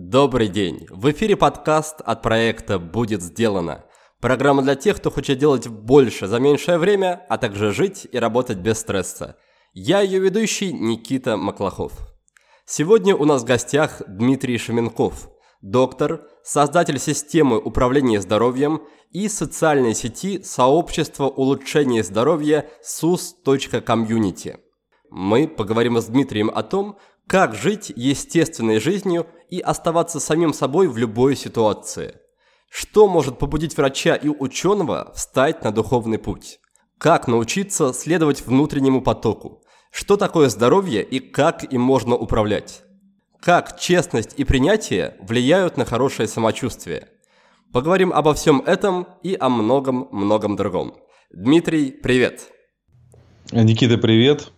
Добрый день! В эфире подкаст от проекта «Будет сделано». Программа для тех, кто хочет делать больше за меньшее время, а также жить и работать без стресса. Я ее ведущий Никита Маклахов. Сегодня у нас в гостях Дмитрий Шеменков, доктор, создатель системы управления здоровьем и социальной сети сообщества улучшения здоровья sus.community. Мы поговорим с Дмитрием о том, как жить естественной жизнью и оставаться самим собой в любой ситуации? Что может побудить врача и ученого встать на духовный путь? Как научиться следовать внутреннему потоку? Что такое здоровье и как им можно управлять? Как честность и принятие влияют на хорошее самочувствие? Поговорим обо всем этом и о многом-многом другом. Дмитрий, привет! Никита, привет!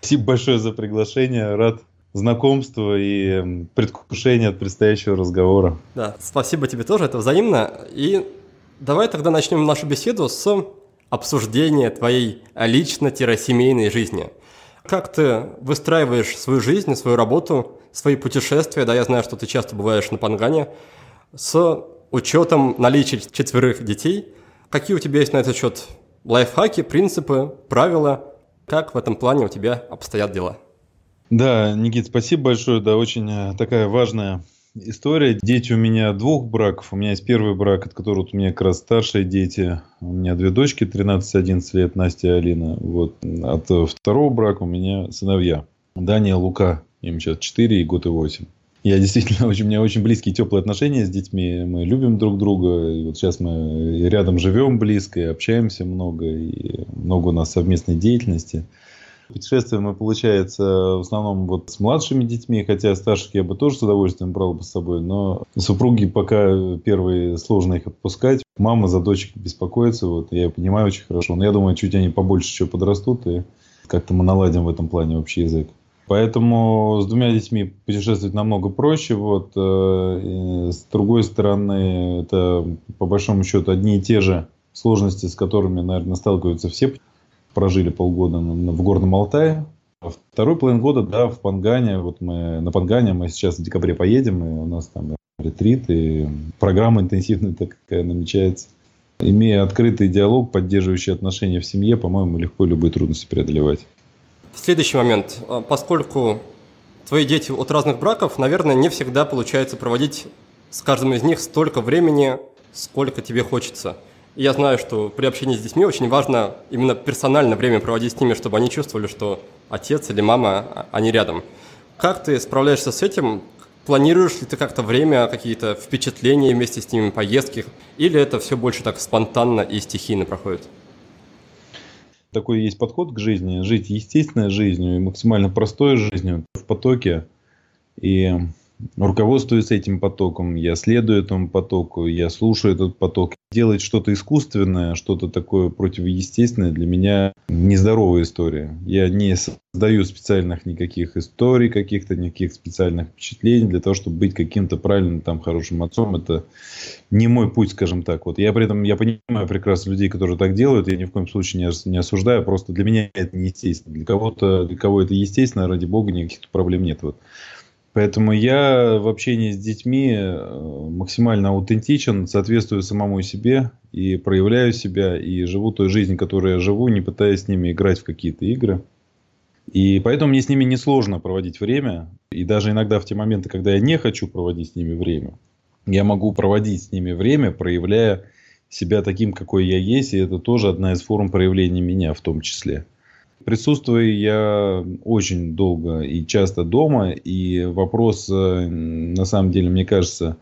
Спасибо большое за приглашение. Рад знакомство и предвкушение от предстоящего разговора. Да, спасибо тебе тоже, это взаимно. И давай тогда начнем нашу беседу с обсуждения твоей лично-семейной жизни. Как ты выстраиваешь свою жизнь, свою работу, свои путешествия, да, я знаю, что ты часто бываешь на Пангане, с учетом наличия четверых детей. Какие у тебя есть на этот счет лайфхаки, принципы, правила? Как в этом плане у тебя обстоят дела? Да, Никит, спасибо большое. Да, очень э, такая важная история. Дети у меня двух браков. У меня есть первый брак, от которого у меня как раз старшие дети. У меня две дочки, 13-11 лет, Настя и Алина. Вот. От второго брака у меня сыновья. Дания, Лука. Им сейчас 4 и год и 8. Я действительно очень, у меня очень близкие теплые отношения с детьми. Мы любим друг друга. И вот сейчас мы рядом живем близко и общаемся много. И много у нас совместной деятельности. Путешествия мы, получается, в основном вот с младшими детьми, хотя старших я бы тоже с удовольствием брал бы с собой, но супруги пока первые сложно их отпускать. Мама за дочек беспокоится, вот, я понимаю очень хорошо. Но я думаю, чуть они побольше еще подрастут, и как-то мы наладим в этом плане общий язык. Поэтому с двумя детьми путешествовать намного проще. Вот. Э, с другой стороны, это по большому счету одни и те же сложности, с которыми, наверное, сталкиваются все прожили полгода в Горном Алтае. Второй половину года, да, в Пангане, вот мы на Пангане, мы сейчас в декабре поедем, и у нас там ретрит, и программа интенсивная такая намечается. Имея открытый диалог, поддерживающий отношения в семье, по-моему, легко любые трудности преодолевать. Следующий момент. А, поскольку твои дети от разных браков, наверное, не всегда получается проводить с каждым из них столько времени, сколько тебе хочется я знаю, что при общении с детьми очень важно именно персонально время проводить с ними, чтобы они чувствовали, что отец или мама, а, они рядом. Как ты справляешься с этим? Планируешь ли ты как-то время, какие-то впечатления вместе с ними, поездки? Или это все больше так спонтанно и стихийно проходит? Такой есть подход к жизни. Жить естественной жизнью и максимально простой жизнью в потоке. И руководствуюсь этим потоком, я следую этому потоку, я слушаю этот поток. Делать что-то искусственное, что-то такое противоестественное для меня нездоровая история. Я не создаю специальных никаких историй, каких-то никаких специальных впечатлений для того, чтобы быть каким-то правильным, там, хорошим отцом. Это не мой путь, скажем так. Вот я при этом, я понимаю прекрасно людей, которые так делают, я ни в коем случае не, не осуждаю, просто для меня это неестественно. Для кого-то, для кого это естественно, ради бога, никаких проблем нет. Вот. Поэтому я в общении с детьми э, максимально аутентичен, соответствую самому себе и проявляю себя, и живу той жизнью, которой я живу, не пытаясь с ними играть в какие-то игры. И поэтому мне с ними несложно проводить время. И даже иногда в те моменты, когда я не хочу проводить с ними время, я могу проводить с ними время, проявляя себя таким, какой я есть. И это тоже одна из форм проявления меня в том числе. Присутствую я очень долго и часто дома. И вопрос, э, на самом деле, мне кажется,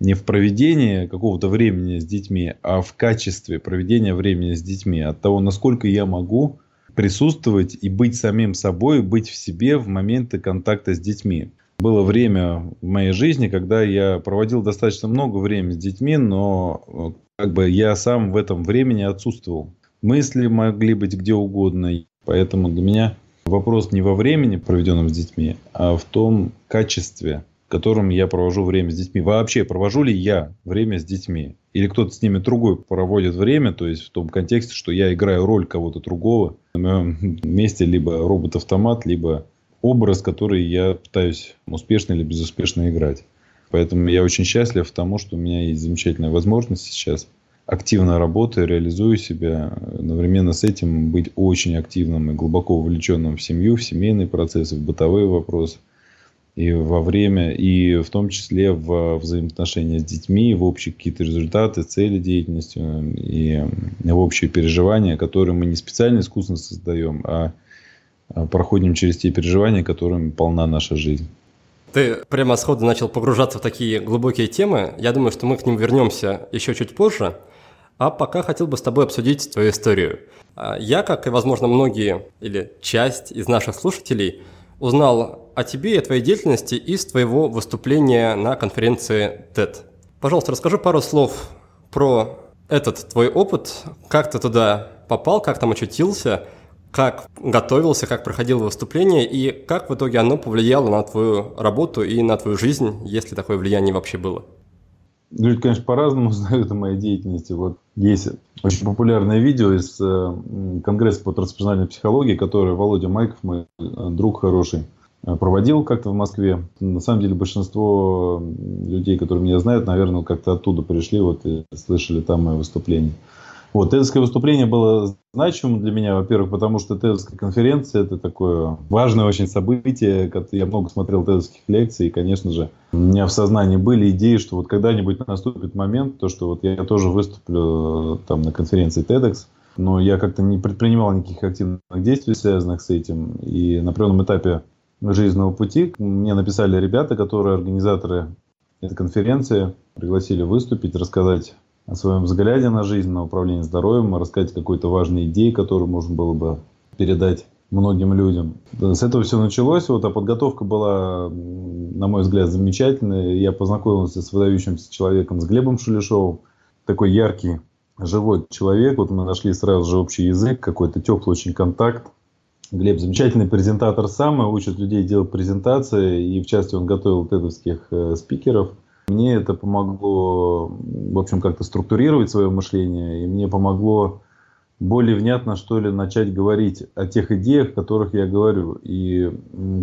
не в проведении какого-то времени с детьми, а в качестве проведения времени с детьми. От того, насколько я могу присутствовать и быть самим собой, быть в себе в моменты контакта с детьми. было время в моей жизни, когда я проводил достаточно много времени с детьми, но э, как бы я сам в этом времени отсутствовал. Мысли могли быть где угодно, поэтому для меня вопрос не во времени, проведенном с детьми, а в том качестве, которым я провожу время с детьми. Вообще, провожу ли я время с детьми? Или кто-то с ними другой проводит время, то есть в том контексте, что я играю роль кого-то другого. На моем месте либо робот-автомат, либо образ, который я пытаюсь успешно или безуспешно играть. Поэтому я очень счастлив тому, что у меня есть замечательная возможность сейчас активно работаю, реализую себя, одновременно с этим быть очень активным и глубоко вовлеченным в семью, в семейные процессы, в бытовые вопросы – и во время, и в том числе в взаимоотношения с детьми, в общие какие-то результаты, цели деятельности и в общие переживания, которые мы не специально искусственно создаем, а, а проходим через те переживания, которыми полна наша жизнь. Ты прямо сходу начал погружаться в такие глубокие темы. Я думаю, что мы к ним вернемся еще чуть позже. А пока хотел бы с тобой обсудить твою историю. А я, как и, возможно, многие или часть из наших слушателей, узнал о тебе и о твоей деятельности из твоего выступления на конференции TED. Пожалуйста, расскажи пару слов про этот твой опыт, как ты туда попал, как там очутился, как готовился, как проходил выступление и как в итоге оно повлияло на твою работу и на твою жизнь, если такое влияние вообще было. Люди, конечно, по-разному знают о моей деятельности. Вот есть очень популярное видео из э, Конгресса по трансперсональной психологии, которое Володя Майков, мой э, друг хороший, э, проводил как-то в Москве. На самом деле большинство людей, которые меня знают, наверное, как-то оттуда пришли вот, и слышали там мое выступление. Вот, тезовское выступление было значимым для меня, во-первых, потому что тезовская конференция – это такое важное очень событие. Я много смотрел тезовских лекций, и, конечно же, у меня в сознании были идеи, что вот когда-нибудь наступит момент, то, что вот я тоже выступлю там на конференции TEDx, но я как-то не предпринимал никаких активных действий, связанных с этим. И на определенном этапе жизненного пути мне написали ребята, которые организаторы этой конференции, пригласили выступить, рассказать о своем взгляде на жизнь, на управление здоровьем, рассказать какой-то важной идеи, которую можно было бы передать многим людям. С этого все началось, вот, а подготовка была, на мой взгляд, замечательная. Я познакомился с выдающимся человеком, с Глебом Шулешовым. Такой яркий, живой человек. Вот мы нашли сразу же общий язык, какой-то теплый очень контакт. Глеб замечательный презентатор сам, учит людей делать презентации, и в частности он готовил тедовских э, спикеров – мне это помогло, в общем, как-то структурировать свое мышление, и мне помогло более внятно, что ли, начать говорить о тех идеях, о которых я говорю. И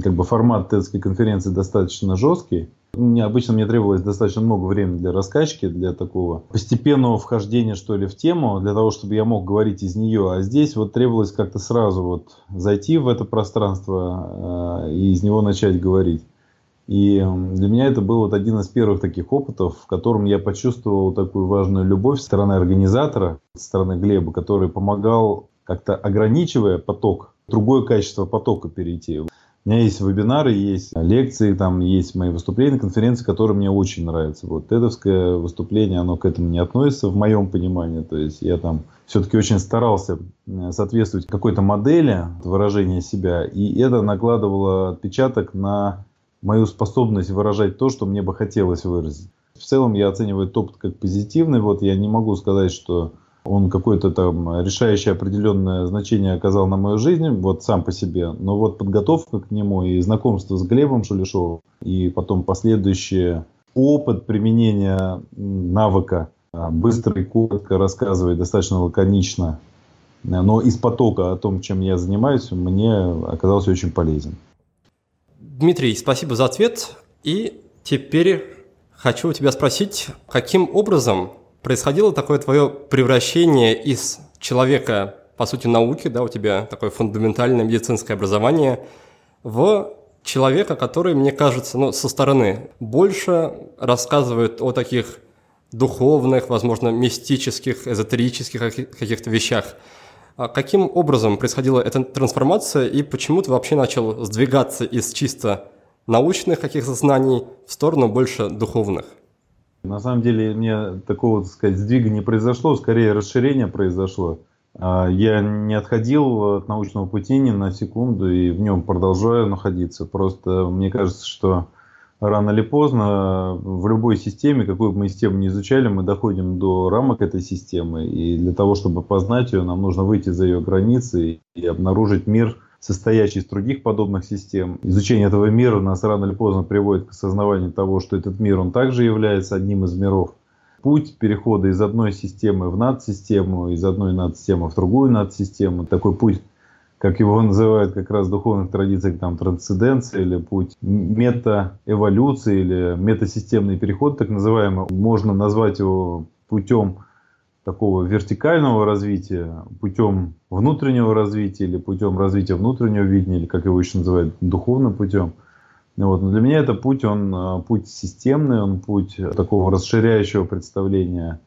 как бы формат тедской конференции достаточно жесткий. Мне, обычно мне требовалось достаточно много времени для раскачки, для такого постепенного вхождения, что ли, в тему, для того, чтобы я мог говорить из нее. А здесь вот требовалось как-то сразу вот зайти в это пространство э, и из него начать говорить. И для меня это был вот один из первых таких опытов, в котором я почувствовал такую важную любовь со стороны организатора, со стороны Глеба, который помогал как-то ограничивая поток, другое качество потока перейти. У меня есть вебинары, есть лекции, там есть мои выступления, конференции, которые мне очень нравятся. Вот тедовское выступление, оно к этому не относится в моем понимании. То есть я там все-таки очень старался соответствовать какой-то модели выражения себя, и это накладывало отпечаток на мою способность выражать то, что мне бы хотелось выразить. В целом я оцениваю этот опыт как позитивный. Вот я не могу сказать, что он какое-то там решающее определенное значение оказал на мою жизнь, вот сам по себе. Но вот подготовка к нему и знакомство с Глебом Шулешовым, и потом последующий опыт применения навыка а, быстро и коротко рассказывать, достаточно лаконично, но из потока о том, чем я занимаюсь, мне оказался очень полезен. Дмитрий, спасибо за ответ. И теперь хочу у тебя спросить, каким образом происходило такое твое превращение из человека, по сути, науки, да, у тебя такое фундаментальное медицинское образование, в человека, который, мне кажется, ну, со стороны больше рассказывает о таких духовных, возможно, мистических, эзотерических каких-то вещах. А каким образом происходила эта трансформация и почему ты вообще начал сдвигаться из чисто научных каких-то знаний в сторону больше духовных? На самом деле мне такого, так сказать, сдвига не произошло, скорее расширение произошло. А, я не отходил от научного пути ни на секунду и в нем продолжаю находиться. Просто мне кажется, что рано или поздно в любой системе, какую бы мы систему ни изучали, мы доходим до рамок этой системы. И для того, чтобы познать ее, нам нужно выйти за ее границы и обнаружить мир, состоящий из других подобных систем. Изучение этого мира нас рано или поздно приводит к осознаванию того, что этот мир, он также является одним из миров. Путь перехода из одной системы в надсистему, из одной надсистемы в другую надсистему, такой путь как его называют как раз в духовных традициях, там, трансценденция или путь метаэволюции или метасистемный переход, так называемый, можно назвать его путем такого вертикального развития, путем внутреннего развития или путем развития внутреннего видения, или как его еще называют, духовным путем. Вот. Но для меня это путь, он а, путь системный, он путь такого расширяющего представления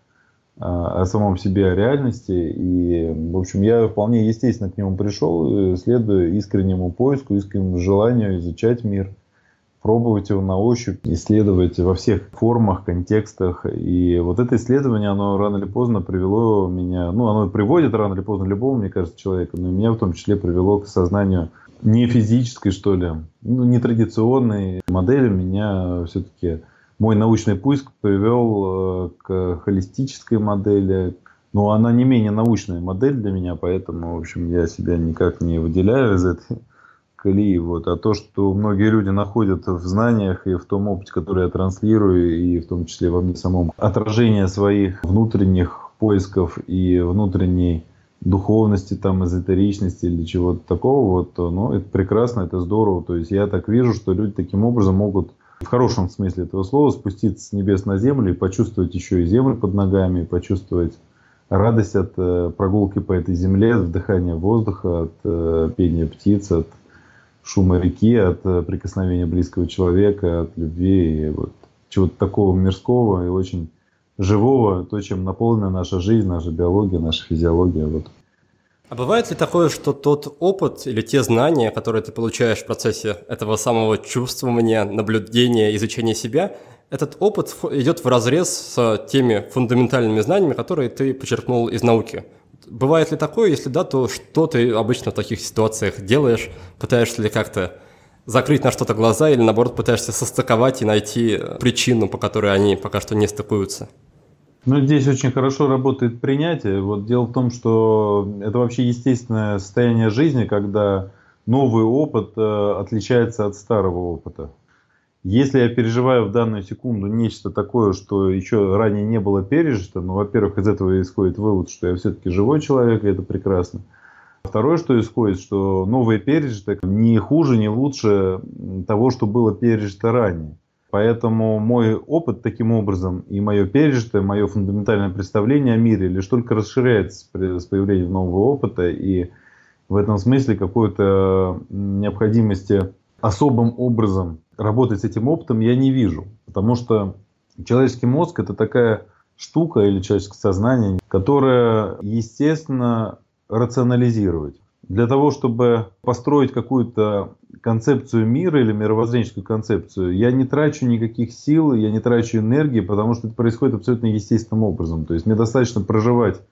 о самом себе, о реальности. И, в общем, я вполне естественно к нему пришел, следуя искреннему поиску, искреннему желанию изучать мир, пробовать его на ощупь, исследовать во всех формах, контекстах. И вот это исследование, оно рано или поздно привело меня, ну, оно приводит рано или поздно любого, мне кажется, человека, но меня в том числе привело к сознанию не физической, что ли, ну, не традиционной модели меня все-таки мой научный поиск привел э, к холистической модели. Но она не менее научная модель для меня, поэтому, в общем, я себя никак не выделяю из этой колеи. Вот. А то, что многие люди находят в знаниях и в том опыте, который я транслирую, и в том числе во мне самом, отражение своих внутренних поисков и внутренней духовности, там, эзотеричности или чего-то такого, вот, ну, это прекрасно, это здорово. То есть я так вижу, что люди таким образом могут в хорошем смысле этого слова, спуститься с небес на землю и почувствовать еще и землю под ногами, почувствовать радость от э, прогулки по этой земле, от вдыхания воздуха, от э, пения птиц, от шума реки, от э, прикосновения близкого человека, от любви и вот чего-то такого мирского и очень живого, то, чем наполнена наша жизнь, наша биология, наша физиология. Вот. А бывает ли такое, что тот опыт или те знания, которые ты получаешь в процессе этого самого чувствования, наблюдения, изучения себя, этот опыт идет в разрез с теми фундаментальными знаниями, которые ты почерпнул из науки? Бывает ли такое? Если да, то что ты обычно в таких ситуациях делаешь? Пытаешься ли как-то закрыть на что-то глаза или наоборот пытаешься состыковать и найти причину, по которой они пока что не стыкуются? Ну, здесь очень хорошо работает принятие. Вот дело в том, что это вообще естественное состояние жизни, когда новый опыт э, отличается от старого опыта. Если я переживаю в данную секунду нечто такое, что еще ранее не было пережито, ну, во-первых, из этого исходит вывод, что я все-таки живой человек, и это прекрасно. Второе, что исходит, что новое пережито не хуже, не лучше того, что было пережито ранее. Поэтому мой опыт таким образом и мое пережитое, мое фундаментальное представление о мире лишь только расширяется с появлением нового опыта. И в этом смысле какой-то необходимости особым образом работать с этим опытом я не вижу. Потому что человеческий мозг это такая штука или человеческое сознание, которое, естественно, рационализировать. Для того, чтобы построить какую-то концепцию мира или мировоззренческую концепцию, я не трачу никаких сил, я не трачу энергии, потому что это происходит абсолютно естественным образом. То есть мне достаточно проживать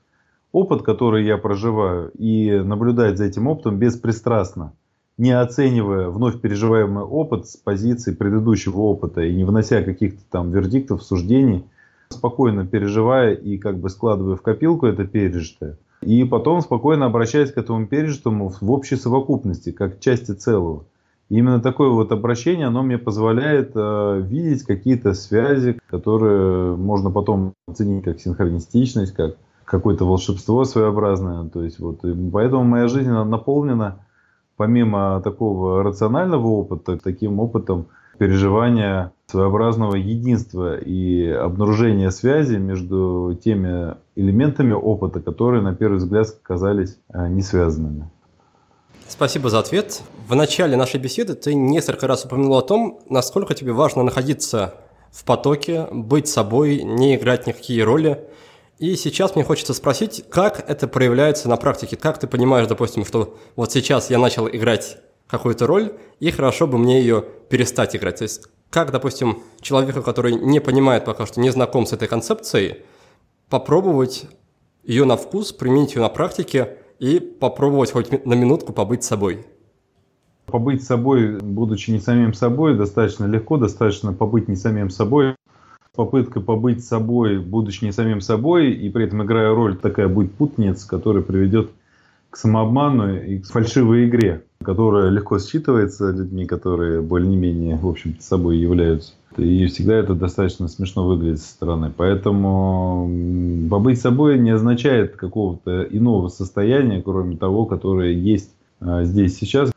опыт, который я проживаю, и наблюдать за этим опытом беспристрастно, не оценивая вновь переживаемый опыт с позиции предыдущего опыта и не внося каких-то там вердиктов, суждений, спокойно переживая и как бы складывая в копилку это пережитое. И потом спокойно обращаясь к этому пережитому в общей совокупности, как части целого. И именно такое вот обращение, оно мне позволяет э, видеть какие-то связи, которые можно потом оценить как синхронистичность, как какое-то волшебство своеобразное. То есть вот, поэтому моя жизнь наполнена, помимо такого рационального опыта, таким опытом переживания своеобразного единства и обнаружения связи между теми элементами опыта, которые на первый взгляд казались э, не связанными. Спасибо за ответ. В начале нашей беседы ты несколько раз упомянул о том, насколько тебе важно находиться в потоке, быть собой, не играть никакие роли. И сейчас мне хочется спросить, как это проявляется на практике? Как ты понимаешь, допустим, что вот сейчас я начал играть какую-то роль, и хорошо бы мне ее перестать играть? То есть как, допустим, человеку, который не понимает пока что, не знаком с этой концепцией, попробовать ее на вкус, применить ее на практике – и попробовать хоть на минутку побыть собой. Побыть собой, будучи не самим собой, достаточно легко, достаточно побыть не самим собой. Попытка побыть собой, будучи не самим собой, и при этом играя роль, такая будет путница, которая приведет к самообману и к фальшивой игре, которая легко считывается людьми, которые более-менее, в общем-то, собой являются. И всегда это достаточно смешно выглядит со стороны. Поэтому побыть собой не означает какого-то иного состояния, кроме того, которое есть а, здесь сейчас.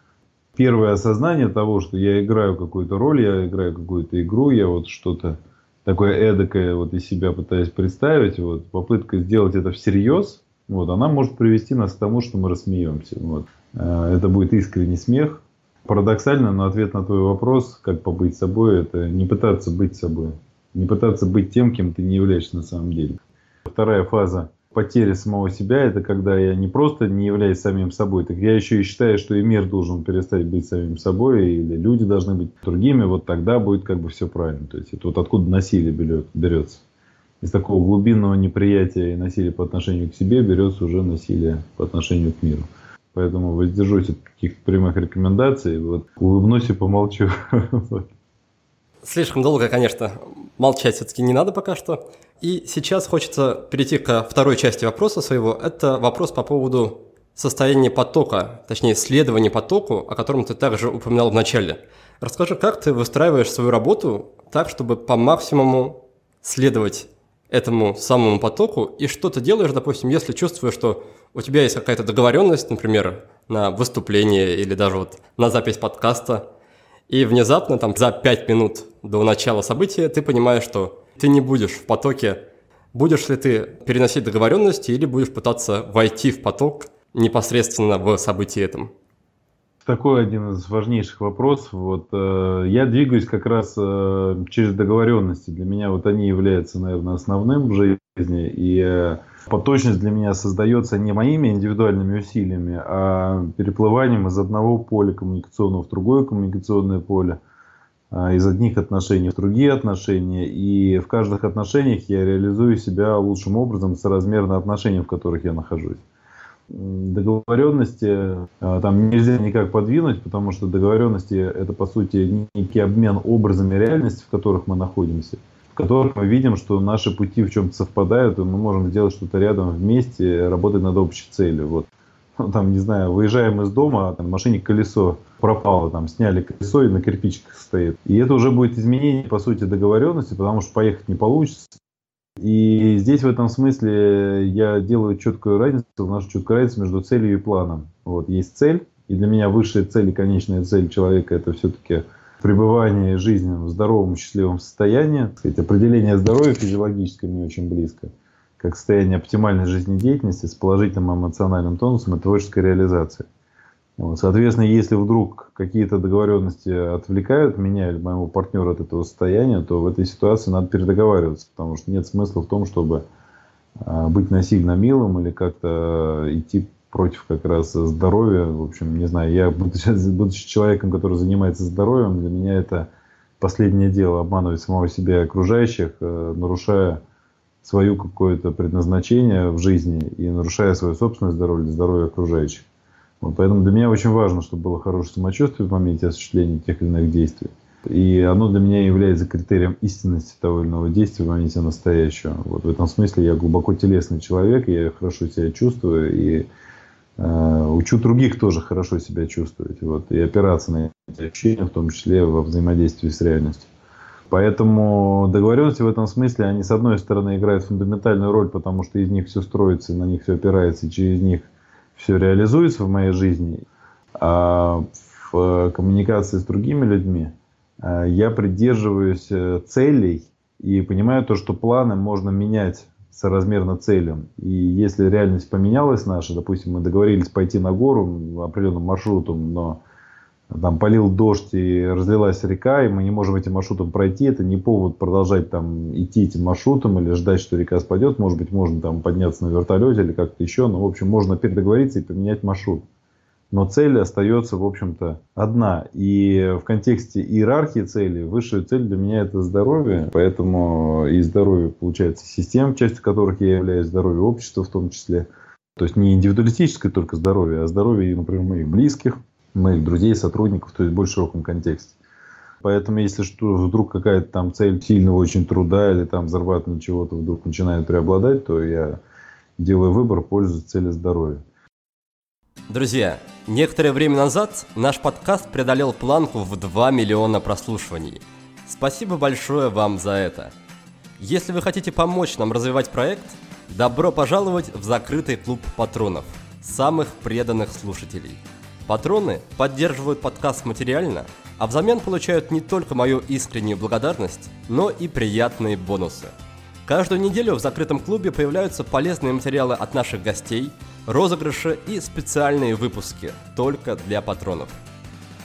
Первое осознание того, что я играю какую-то роль, я играю какую-то игру, я вот что-то такое эдакое вот из себя пытаюсь представить, вот, попытка сделать это всерьез, вот, она может привести нас к тому, что мы рассмеемся. Вот. А, это будет искренний смех. Парадоксально, но ответ на твой вопрос, как побыть собой, это не пытаться быть собой. Не пытаться быть тем, кем ты не являешься на самом деле. Вторая фаза потери самого себя, это когда я не просто не являюсь самим собой, так я еще и считаю, что и мир должен перестать быть самим собой, или люди должны быть другими, вот тогда будет как бы все правильно. То есть это вот откуда насилие берет, берется из такого глубинного неприятия и насилия по отношению к себе берется уже насилие по отношению к миру. Поэтому воздержусь от каких-то прямых рекомендаций. Вот улыбнусь и помолчу. Слишком долго, конечно, молчать все-таки не надо пока что. И сейчас хочется перейти ко второй части вопроса своего. Это вопрос по поводу состояния потока, точнее, исследования потоку, о котором ты также упоминал в начале. Расскажи, как ты выстраиваешь свою работу так, чтобы по максимуму следовать этому самому потоку, и что ты делаешь, допустим, если чувствуешь, что у тебя есть какая-то договоренность, например, на выступление или даже вот на запись подкаста, и внезапно там за пять минут до начала события ты понимаешь, что ты не будешь в потоке. Будешь ли ты переносить договоренности или будешь пытаться войти в поток непосредственно в событии этом? Такой один из важнейших вопросов. Вот, э, я двигаюсь как раз э, через договоренности. Для меня вот они являются, наверное, основным в жизни. И э, поточность для меня создается не моими индивидуальными усилиями, а переплыванием из одного поля коммуникационного в другое коммуникационное поле, э, из одних отношений в другие отношения. И в каждых отношениях я реализую себя лучшим образом соразмерно отношениям, в которых я нахожусь договоренности а, там нельзя никак подвинуть, потому что договоренности это по сути некий обмен образами реальности, в которых мы находимся, в которых мы видим, что наши пути в чем-то совпадают, и мы можем сделать что-то рядом вместе, работать над общей целью. Вот. Ну, там, не знаю, выезжаем из дома, а там, машине колесо пропало, там сняли колесо и на кирпичиках стоит. И это уже будет изменение, по сути, договоренности, потому что поехать не получится, и здесь в этом смысле я делаю четкую разницу, вношу четкую разницу между целью и планом. Вот есть цель, и для меня высшая цель и конечная цель человека это все-таки пребывание жизни в здоровом, счастливом состоянии. Сказать, определение здоровья физиологическое мне очень близко, как состояние оптимальной жизнедеятельности с положительным эмоциональным тонусом и творческой реализацией. Вот, соответственно, если вдруг какие-то договоренности отвлекают меня или моего партнера от этого состояния, то в этой ситуации надо передоговариваться, потому что нет смысла в том, чтобы а, быть насильно милым или как-то идти против как раз здоровья. В общем, не знаю, я, будучи, человеком, который занимается здоровьем, для меня это последнее дело обманывать самого себя и окружающих, э, нарушая свое какое-то предназначение в жизни и нарушая свое собственное здоровье, здоровье окружающих. Вот, поэтому для меня очень важно, чтобы было хорошее самочувствие в моменте осуществления тех или иных действий. И оно для меня является критерием истинности того или иного действия в моменте настоящего. Вот в этом смысле я глубоко телесный человек, я хорошо себя чувствую и учу других тоже хорошо себя чувствовать. Вот, и опираться на эти ощущения, в том числе во взаимодействии с реальностью. Поэтому договоренности в этом смысле, они с одной стороны играют фундаментальную роль, потому что из них все строится, на них все опирается, и через них все реализуется в моей жизни, а в коммуникации с другими людьми а, я придерживаюсь э, целей и понимаю то, что планы можно менять соразмерно целям. И если реальность поменялась наша, допустим, мы договорились пойти на гору определенным маршрутом, но там полил дождь и разлилась река, и мы не можем этим маршрутом пройти, это не повод продолжать там идти этим маршрутом или ждать, что река спадет. Может быть, можно там подняться на вертолете или как-то еще, но, в общем, можно передоговориться и поменять маршрут. Но цель остается, в общем-то, одна. И в контексте иерархии целей, высшая цель для меня это здоровье. Поэтому и здоровье, получается, систем, частью которых я являюсь, здоровье общества в том числе. То есть не индивидуалистическое только здоровье, а здоровье, например, моих близких, моих друзей, сотрудников, то есть в более широком контексте. Поэтому, если что, вдруг какая-то там цель сильного очень труда или там зарабатывание чего-то вдруг начинает преобладать, то я делаю выбор в пользу цели здоровья. Друзья, некоторое время назад наш подкаст преодолел планку в 2 миллиона прослушиваний. Спасибо большое вам за это. Если вы хотите помочь нам развивать проект, добро пожаловать в закрытый клуб патронов, самых преданных слушателей. Патроны поддерживают подкаст материально, а взамен получают не только мою искреннюю благодарность, но и приятные бонусы. Каждую неделю в закрытом клубе появляются полезные материалы от наших гостей – розыгрыши и специальные выпуски только для патронов.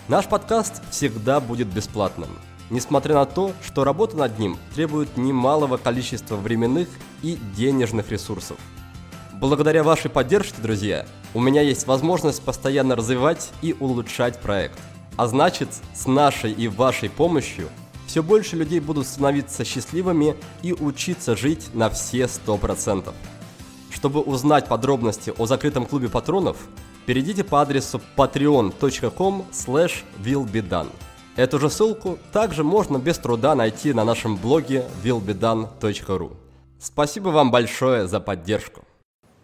Наш подкаст всегда будет бесплатным, несмотря на то, что работа над ним требует немалого количества временных и денежных ресурсов. Благодаря вашей поддержке, друзья, у меня есть возможность постоянно развивать и улучшать проект. А значит, с нашей и вашей помощью все больше людей будут становиться счастливыми и учиться жить на все 100%. Чтобы узнать подробности о закрытом клубе патронов, перейдите по адресу patreon.com willbedone. Эту же ссылку также можно без труда найти на нашем блоге willbedone.ru. Спасибо вам большое за поддержку.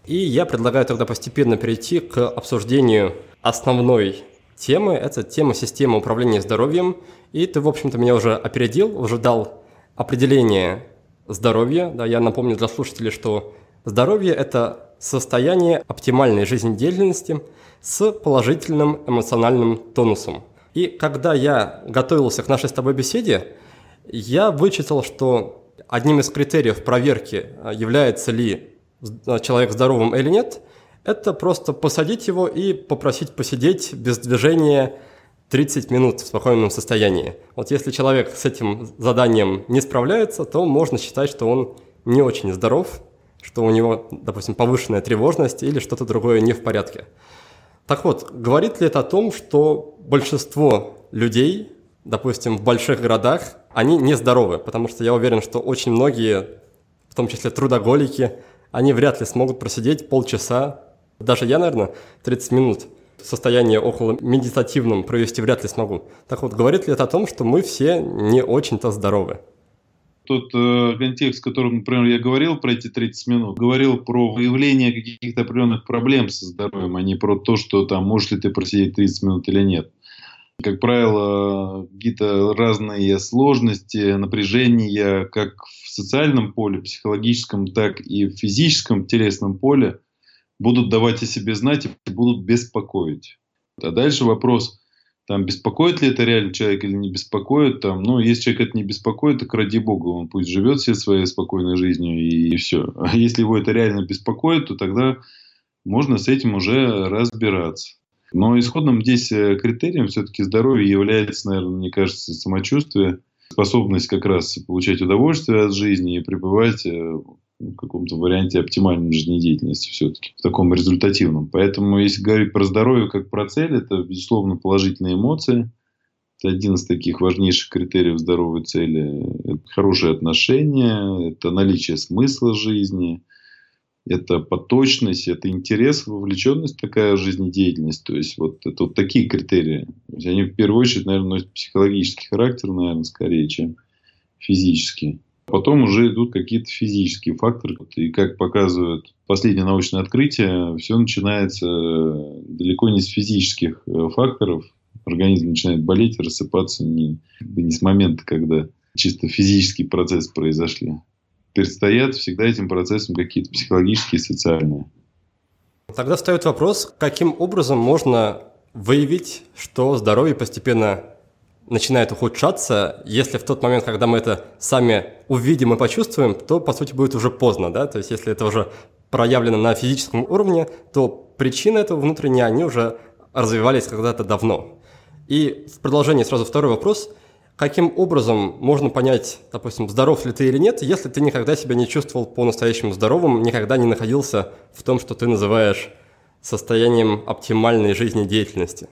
И я предлагаю тогда постепенно перейти к обсуждению основной темы. Это тема системы управления здоровьем. И ты, в общем-то, меня уже опередил, уже дал определение здоровья. Да, я напомню для слушателей, что Здоровье – это состояние оптимальной жизнедеятельности с положительным эмоциональным тонусом. И когда я готовился к нашей с тобой беседе, я вычитал, что одним из критериев проверки, является ли человек здоровым или нет, это просто посадить его и попросить посидеть без движения 30 минут в спокойном состоянии. Вот если человек с этим заданием не справляется, то можно считать, что он не очень здоров, что у него, допустим, повышенная тревожность или что-то другое не в порядке. Так вот, говорит ли это о том, что большинство людей, допустим, в больших городах, они нездоровы? Потому что я уверен, что очень многие, в том числе трудоголики, они вряд ли смогут просидеть полчаса, даже я, наверное, 30 минут в состоянии около медитативном провести вряд ли смогу. Так вот, говорит ли это о том, что мы все не очень-то здоровы? Тот э, контекст, в котором, например, я говорил про эти 30 минут, говорил про выявление каких-то определенных проблем со здоровьем, а не про то, что там, можешь ли ты просидеть 30 минут или нет. Как правило, какие-то разные сложности, напряжения, как в социальном поле, психологическом, так и в физическом, телесном поле, будут давать о себе знать и будут беспокоить. А дальше вопрос – там беспокоит ли это реально человек или не беспокоит, там, ну, если человек это не беспокоит, так ради бога, он пусть живет все своей спокойной жизнью и, и все. А если его это реально беспокоит, то тогда можно с этим уже разбираться. Но исходным здесь э, критерием все-таки здоровья является, наверное, мне кажется, самочувствие, способность как раз получать удовольствие от жизни и пребывать э, каком-то варианте оптимальной жизнедеятельности все-таки, в таком результативном. Поэтому, если говорить про здоровье как про цель, это, безусловно, положительные эмоции. Это один из таких важнейших критериев здоровой цели. Это хорошие отношения, это наличие смысла жизни, это поточность, это интерес, вовлеченность такая жизнедеятельность. То есть, вот это вот такие критерии. Они в первую очередь, наверное, носят психологический характер, наверное, скорее, чем физический. Потом уже идут какие-то физические факторы. И как показывают последние научные открытия, все начинается э, далеко не с физических э, факторов. Организм начинает болеть, рассыпаться не, не с момента, когда чисто физический процесс произошли. Предстоят всегда этим процессом какие-то психологические и социальные. Тогда встает вопрос, каким образом можно выявить, что здоровье постепенно начинает ухудшаться, если в тот момент, когда мы это сами увидим и почувствуем, то, по сути, будет уже поздно, да, то есть если это уже проявлено на физическом уровне, то причины этого внутренние, они уже развивались когда-то давно. И в продолжении сразу второй вопрос. Каким образом можно понять, допустим, здоров ли ты или нет, если ты никогда себя не чувствовал по-настоящему здоровым, никогда не находился в том, что ты называешь состоянием оптимальной жизнедеятельности?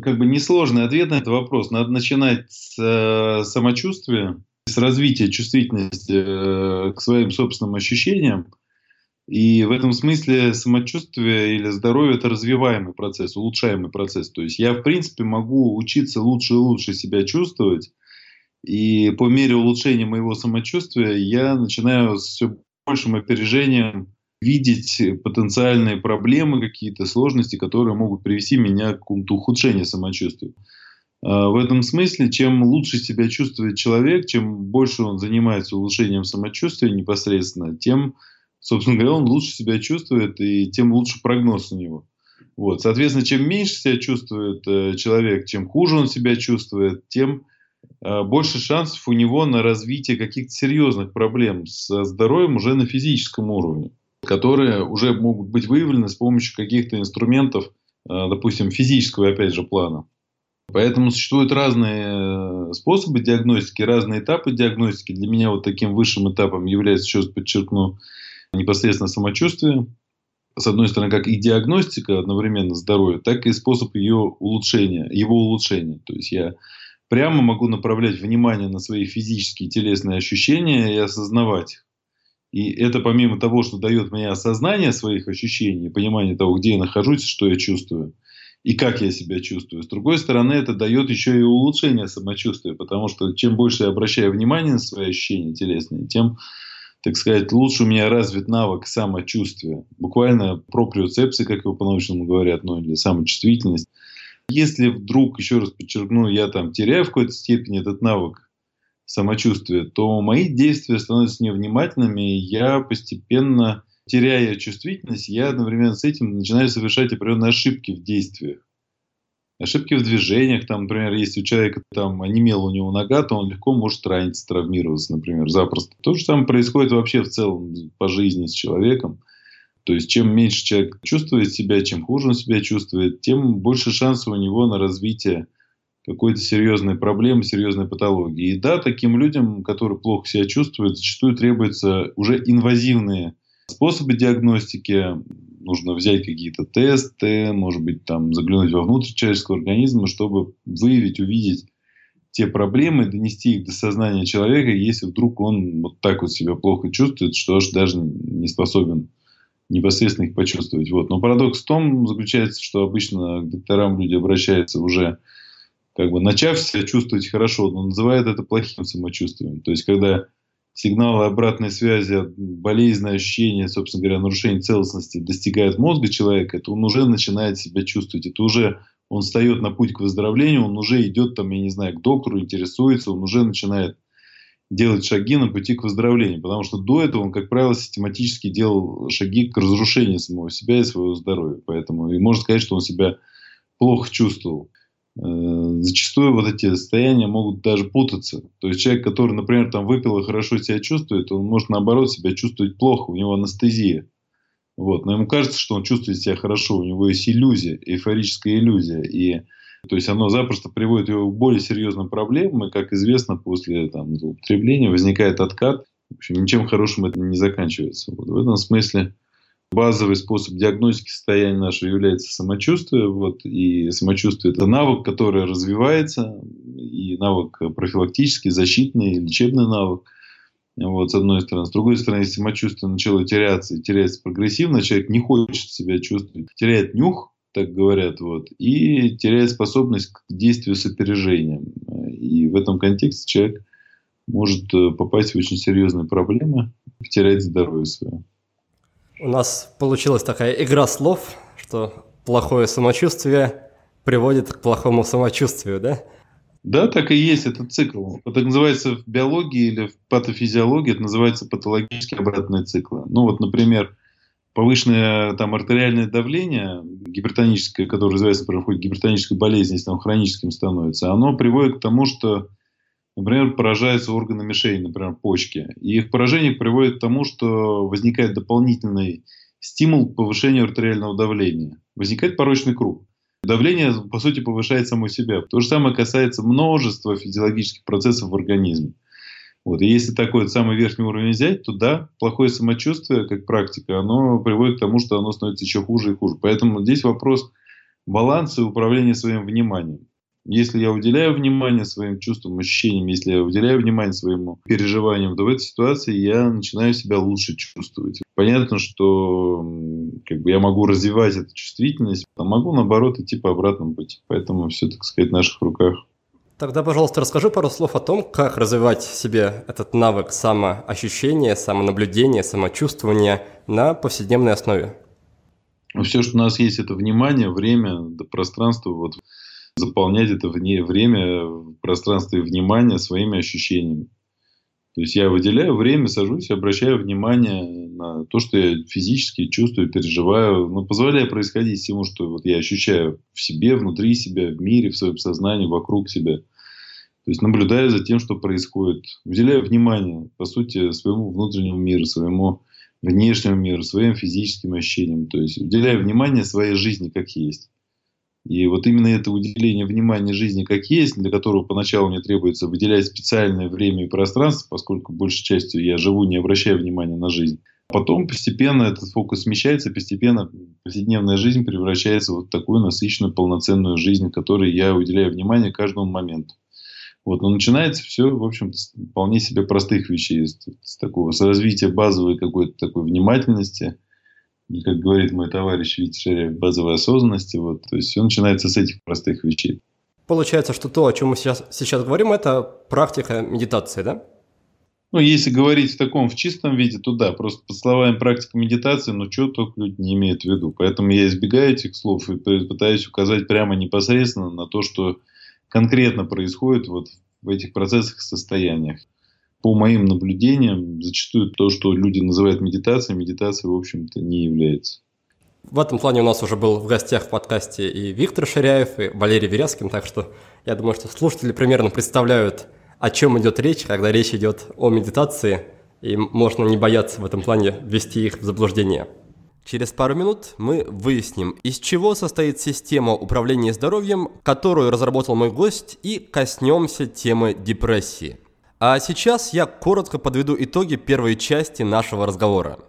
Как бы несложный ответ на этот вопрос. Надо начинать с э, самочувствия, с развития чувствительности э, к своим собственным ощущениям. И в этом смысле самочувствие или здоровье – это развиваемый процесс, улучшаемый процесс. То есть я, в принципе, могу учиться лучше и лучше себя чувствовать, и по мере улучшения моего самочувствия я начинаю с все большим опережением видеть потенциальные проблемы, какие-то сложности, которые могут привести меня к какому-то ухудшению самочувствия. А, в этом смысле, чем лучше себя чувствует человек, чем больше он занимается улучшением самочувствия непосредственно, тем, собственно говоря, он лучше себя чувствует и тем лучше прогноз у него. Вот. Соответственно, чем меньше себя чувствует э, человек, чем хуже он себя чувствует, тем э, больше шансов у него на развитие каких-то серьезных проблем со здоровьем уже на физическом уровне которые уже могут быть выявлены с помощью каких-то инструментов, э, допустим, физического, опять же, плана. Поэтому существуют разные э, способы диагностики, разные этапы диагностики. Для меня вот таким высшим этапом является, еще раз подчеркну, непосредственно самочувствие. С одной стороны, как и диагностика одновременно здоровья, так и способ ее улучшения, его улучшения. То есть я прямо могу направлять внимание на свои физические телесные ощущения и осознавать их. И это помимо того, что дает мне осознание своих ощущений, понимание того, где я нахожусь, что я чувствую и как я себя чувствую. С другой стороны, это дает еще и улучшение самочувствия, потому что чем больше я обращаю внимание на свои ощущения телесные, тем, так сказать, лучше у меня развит навык самочувствия. Буквально проприоцепции, как его по-научному говорят, ну или самочувствительность. Если вдруг, еще раз подчеркну, я там теряю в какой-то степени этот навык самочувствие, то мои действия становятся невнимательными, и я постепенно, теряя чувствительность, я одновременно с этим начинаю совершать определенные ошибки в действиях. Ошибки в движениях, там, например, если у человека там онемела у него нога, то он легко может раниться, травмироваться, например, запросто. То же самое происходит вообще в целом по жизни с человеком. То есть, чем меньше человек чувствует себя, чем хуже он себя чувствует, тем больше шансов у него на развитие какой-то серьезной проблемы, серьезной патологии. И да, таким людям, которые плохо себя чувствуют, зачастую требуются уже инвазивные способы диагностики. Нужно взять какие-то тесты, может быть, там заглянуть вовнутрь человеческого организма, чтобы выявить, увидеть те проблемы, донести их до сознания человека, если вдруг он вот так вот себя плохо чувствует, что аж даже не способен непосредственно их почувствовать. Вот. Но парадокс в том заключается, что обычно к докторам люди обращаются уже как бы начав себя чувствовать хорошо, но называют это плохим самочувствием. То есть, когда сигналы обратной связи, болезненные ощущения, собственно говоря, нарушение целостности достигают мозга человека, то он уже начинает себя чувствовать. Это уже он встает на путь к выздоровлению, он уже идет там, я не знаю, к доктору, интересуется, он уже начинает делать шаги на пути к выздоровлению. Потому что до этого он, как правило, систематически делал шаги к разрушению самого себя и своего здоровья. Поэтому и можно сказать, что он себя плохо чувствовал. Э, зачастую вот эти состояния могут даже путаться. То есть человек, который, например, там выпил и хорошо себя чувствует, он может наоборот себя чувствовать плохо, у него анестезия. Вот. Но ему кажется, что он чувствует себя хорошо, у него есть иллюзия, эйфорическая иллюзия. И то есть оно запросто приводит его к более серьезным проблемам, и, как известно, после там, употребления возникает откат. В общем, ничем хорошим это не заканчивается. Вот. В этом смысле базовый способ диагностики состояния нашего является самочувствие. Вот, и самочувствие – это навык, который развивается, и навык профилактический, защитный, лечебный навык. Вот, с одной стороны. С другой стороны, самочувствие начало теряться и теряется прогрессивно, человек не хочет себя чувствовать, теряет нюх, так говорят, вот, и теряет способность к действию с опережением. И в этом контексте человек может э, попасть в очень серьезные проблемы, потерять здоровье свое. У нас получилась такая игра слов, что плохое самочувствие приводит к плохому самочувствию, да? Да, так и есть, это цикл. Это называется в биологии или в патофизиологии, это называется патологические обратные циклы. Ну вот, например, повышенное там артериальное давление, гипертоническое, которое развивается, например, в ходе гипертонической болезни, если оно хроническим становится, оно приводит к тому, что например, поражаются органы мишени, например, почки. И их поражение приводит к тому, что возникает дополнительный стимул к повышению артериального давления. Возникает порочный круг. Давление, по сути, повышает само себя. То же самое касается множества физиологических процессов в организме. Вот. И если такой самый верхний уровень взять, то да, плохое самочувствие, как практика, оно приводит к тому, что оно становится еще хуже и хуже. Поэтому здесь вопрос баланса и управления своим вниманием. Если я уделяю внимание своим чувствам, ощущениям, если я уделяю внимание своему переживаниям, то в этой ситуации я начинаю себя лучше чувствовать. Понятно, что как бы, я могу развивать эту чувствительность, а могу, наоборот, идти по обратному пути. Поэтому все, так сказать, в наших руках. Тогда, пожалуйста, расскажи пару слов о том, как развивать в себе этот навык самоощущения, самонаблюдения, самочувствования на повседневной основе. Все, что у нас есть, это внимание, время, пространство. Вот заполнять это вне, время, пространство и внимание своими ощущениями. То есть я выделяю время, сажусь, обращаю внимание на то, что я физически чувствую, переживаю, но позволяю происходить всему, что вот я ощущаю в себе, внутри себя, в мире, в своем сознании, вокруг себя. То есть наблюдаю за тем, что происходит. Уделяю внимание, по сути, своему внутреннему миру, своему внешнему миру, своим физическим ощущениям. То есть уделяю внимание своей жизни как есть. И вот именно это уделение внимания жизни как есть, для которого поначалу мне требуется выделять специальное время и пространство, поскольку большей частью я живу, не обращая внимания на жизнь. Потом постепенно этот фокус смещается, постепенно повседневная жизнь превращается в вот такую насыщенную, полноценную жизнь, которой я уделяю внимание каждому моменту. Вот, но начинается все, в общем-то, с вполне себе простых вещей, с, с такого, с развития базовой какой-то такой внимательности, как говорит мой товарищ Витя Шарев, базовой осознанности. Вот, то есть все начинается с этих простых вещей. Получается, что то, о чем мы сейчас, сейчас говорим, это практика медитации, да? Ну, если говорить в таком, в чистом виде, то да, просто под словами практика медитации, но что только люди не имеют в виду. Поэтому я избегаю этих слов и пытаюсь указать прямо непосредственно на то, что конкретно происходит вот в этих процессах и состояниях по моим наблюдениям, зачастую то, что люди называют медитацией, медитацией, в общем-то, не является. В этом плане у нас уже был в гостях в подкасте и Виктор Ширяев, и Валерий Веряскин, так что я думаю, что слушатели примерно представляют, о чем идет речь, когда речь идет о медитации, и можно не бояться в этом плане ввести их в заблуждение. Через пару минут мы выясним, из чего состоит система управления здоровьем, которую разработал мой гость, и коснемся темы депрессии. А сейчас я коротко подведу итоги первой части нашего разговора.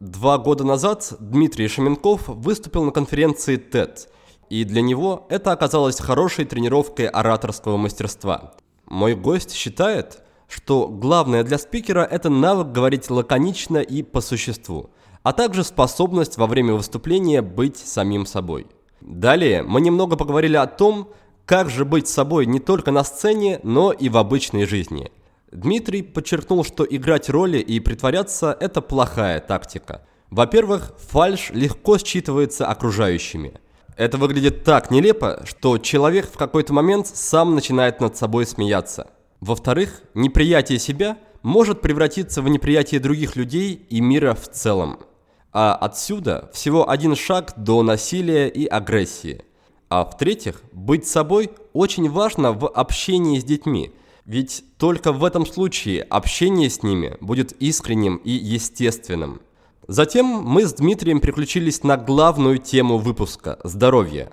Два года назад Дмитрий Шаменков выступил на конференции TED, и для него это оказалось хорошей тренировкой ораторского мастерства. Мой гость считает, что главное для спикера – это навык говорить лаконично и по существу, а также способность во время выступления быть самим собой. Далее мы немного поговорили о том, как же быть собой не только на сцене, но и в обычной жизни – Дмитрий подчеркнул, что играть роли и притворяться – это плохая тактика. Во-первых, фальш легко считывается окружающими. Это выглядит так нелепо, что человек в какой-то момент сам начинает над собой смеяться. Во-вторых, неприятие себя может превратиться в неприятие других людей и мира в целом. А отсюда всего один шаг до насилия и агрессии. А в-третьих, быть собой очень важно в общении с детьми – ведь только в этом случае общение с ними будет искренним и естественным. Затем мы с Дмитрием переключились на главную тему выпуска – здоровье.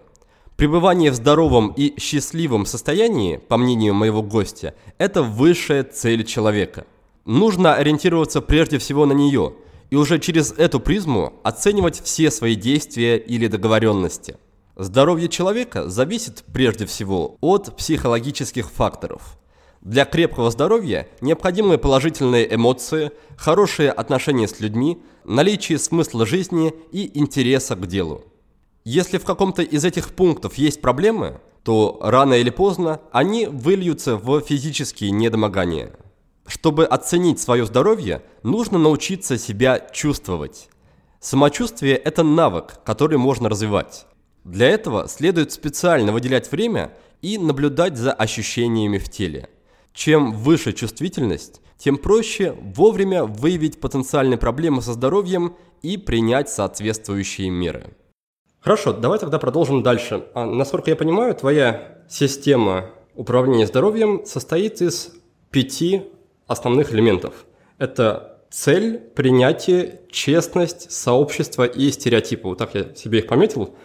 Пребывание в здоровом и счастливом состоянии, по мнению моего гостя, это высшая цель человека. Нужно ориентироваться прежде всего на нее и уже через эту призму оценивать все свои действия или договоренности. Здоровье человека зависит прежде всего от психологических факторов – для крепкого здоровья необходимы положительные эмоции, хорошие отношения с людьми, наличие смысла жизни и интереса к делу. Если в каком-то из этих пунктов есть проблемы, то рано или поздно они выльются в физические недомогания. Чтобы оценить свое здоровье, нужно научиться себя чувствовать. Самочувствие – это навык, который можно развивать. Для этого следует специально выделять время и наблюдать за ощущениями в теле. Чем выше чувствительность, тем проще вовремя выявить потенциальные проблемы со здоровьем и принять соответствующие меры. Хорошо, давай тогда продолжим дальше. А, насколько я понимаю, твоя система управления здоровьем состоит из пяти основных элементов. Это цель, принятие, честность, сообщество и стереотипы. Вот так я себе их пометил.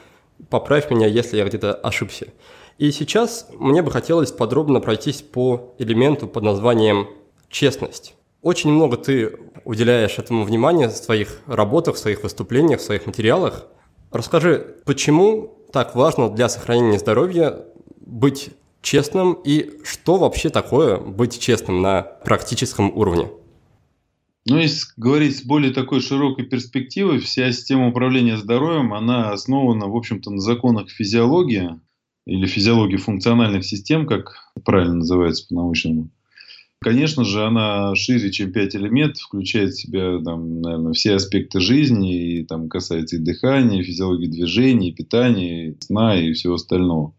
Поправь меня, если я где-то ошибся. И сейчас мне бы хотелось подробно пройтись по элементу под названием «честность». Очень много ты уделяешь этому внимания в своих работах, в своих выступлениях, в своих материалах. Расскажи, почему так важно для сохранения здоровья быть честным и что вообще такое быть честным на практическом уровне? Ну, если говорить с более такой широкой перспективой, вся система управления здоровьем, она основана, в общем-то, на законах физиологии или физиологии функциональных систем, как правильно называется по-научному. Конечно же, она шире, чем пять элементов, включает в себя, там, наверное, все аспекты жизни, и там касается и дыхания, и физиологии движения, и питания, и сна, и всего остального.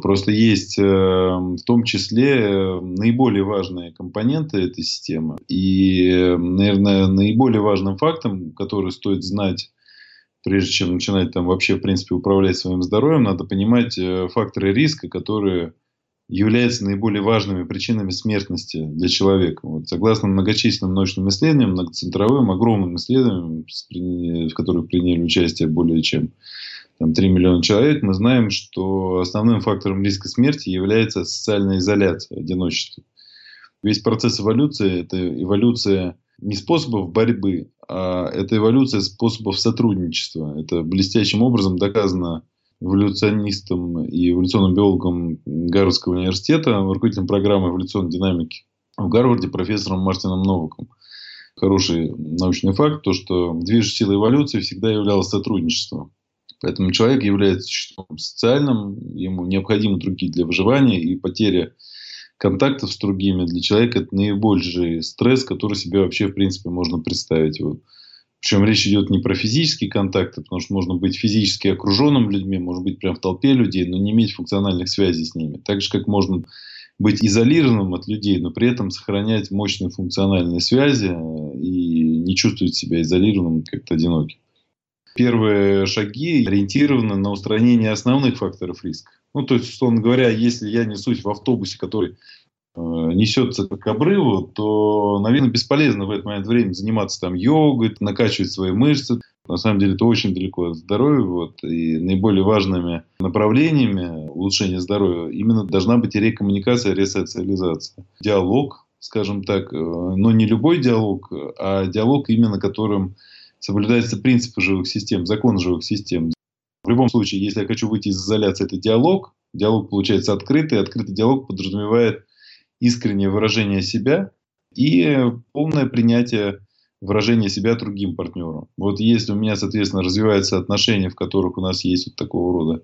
Просто есть э, в том числе э, наиболее важные компоненты этой системы. И, наверное, наиболее важным фактом, который стоит знать, прежде чем начинать там вообще, в принципе, управлять своим здоровьем, надо понимать э, факторы риска, которые являются наиболее важными причинами смертности для человека. Вот, согласно многочисленным научным исследованиям, многоцентровым, огромным исследованиям, в которых приняли участие более чем там, 3 миллиона человек, мы знаем, что основным фактором риска смерти является социальная изоляция, одиночество. Весь процесс эволюции – это эволюция не способов борьбы, а это эволюция способов сотрудничества. Это блестящим образом доказано эволюционистом и эволюционным биологом Гарвардского университета, руководителем программы эволюционной динамики в Гарварде профессором Мартином Новаком. Хороший научный факт, то, что движущей силой эволюции всегда являлось сотрудничество. Поэтому человек является существом социальным, ему необходимы другие для выживания, и потеря контактов с другими для человека это наибольший стресс, который себе вообще в принципе можно представить. Вот. Причем речь идет не про физические контакты, потому что можно быть физически окруженным людьми, может быть прям в толпе людей, но не иметь функциональных связей с ними. Так же, как можно быть изолированным от людей, но при этом сохранять мощные функциональные связи и не чувствовать себя изолированным, как-то одиноким первые шаги ориентированы на устранение основных факторов риска. Ну, то есть, условно говоря, если я несусь в автобусе, который э, несется к обрыву, то, наверное, бесполезно в этот момент времени заниматься там йогой, накачивать свои мышцы. На самом деле это очень далеко от здоровья. Вот, и наиболее важными направлениями улучшения здоровья именно должна быть рекоммуникация, ресоциализация. Диалог, скажем так, э, но не любой диалог, а диалог именно которым соблюдаются принципы живых систем, закон живых систем. В любом случае, если я хочу выйти из изоляции, это диалог. Диалог получается открытый. Открытый диалог подразумевает искреннее выражение себя и полное принятие выражения себя другим партнерам. Вот если у меня, соответственно, развиваются отношения, в которых у нас есть вот такого рода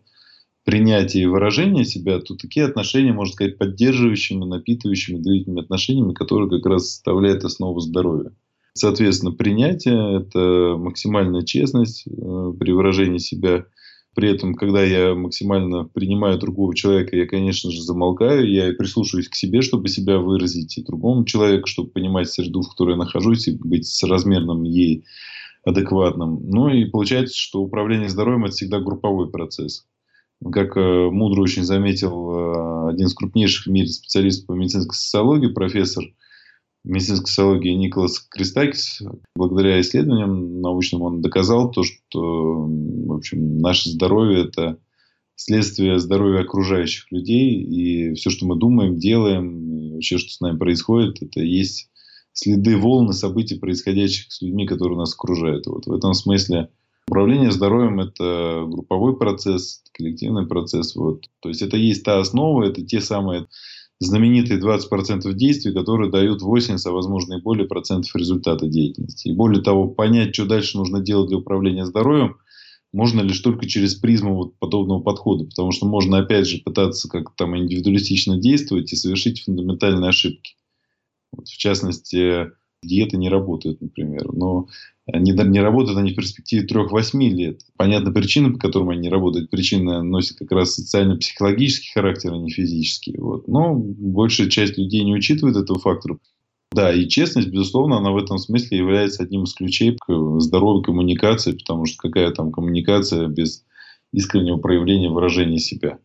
принятие и выражение себя, то такие отношения, можно сказать, поддерживающими, напитывающими, длительными отношениями, которые как раз составляют основу здоровья. Соответственно, принятие – это максимальная честность э, при выражении себя. При этом, когда я максимально принимаю другого человека, я, конечно же, замолкаю, я прислушиваюсь к себе, чтобы себя выразить, и другому человеку, чтобы понимать среду, в которой я нахожусь, и быть соразмерным ей адекватным. Ну и получается, что управление здоровьем – это всегда групповой процесс. Как э, мудро очень заметил э, один из крупнейших в мире специалистов по медицинской социологии, профессор – медицинской социологии Николас Кристакис, благодаря исследованиям научным, он доказал то, что в общем, наше здоровье – это следствие здоровья окружающих людей, и все, что мы думаем, делаем, вообще, что с нами происходит, это есть следы волны событий, происходящих с людьми, которые нас окружают. Вот в этом смысле управление здоровьем – это групповой процесс, коллективный процесс. Вот. То есть это есть та основа, это те самые знаменитые 20% действий, которые дают 80, а возможно и более процентов результата деятельности. И более того, понять, что дальше нужно делать для управления здоровьем, можно лишь только через призму вот подобного подхода, потому что можно опять же пытаться как-то там индивидуалистично действовать и совершить фундаментальные ошибки. Вот, в частности, диеты не работают, например. Но они не работают они в перспективе 3-8 лет. Понятна причина, по которым они не работают. Причина носит как раз социально-психологический характер, а не физический. Вот. Но большая часть людей не учитывает этого фактора. Да, и честность, безусловно, она в этом смысле является одним из ключей к здоровой коммуникации, потому что какая там коммуникация без искреннего проявления выражения себя.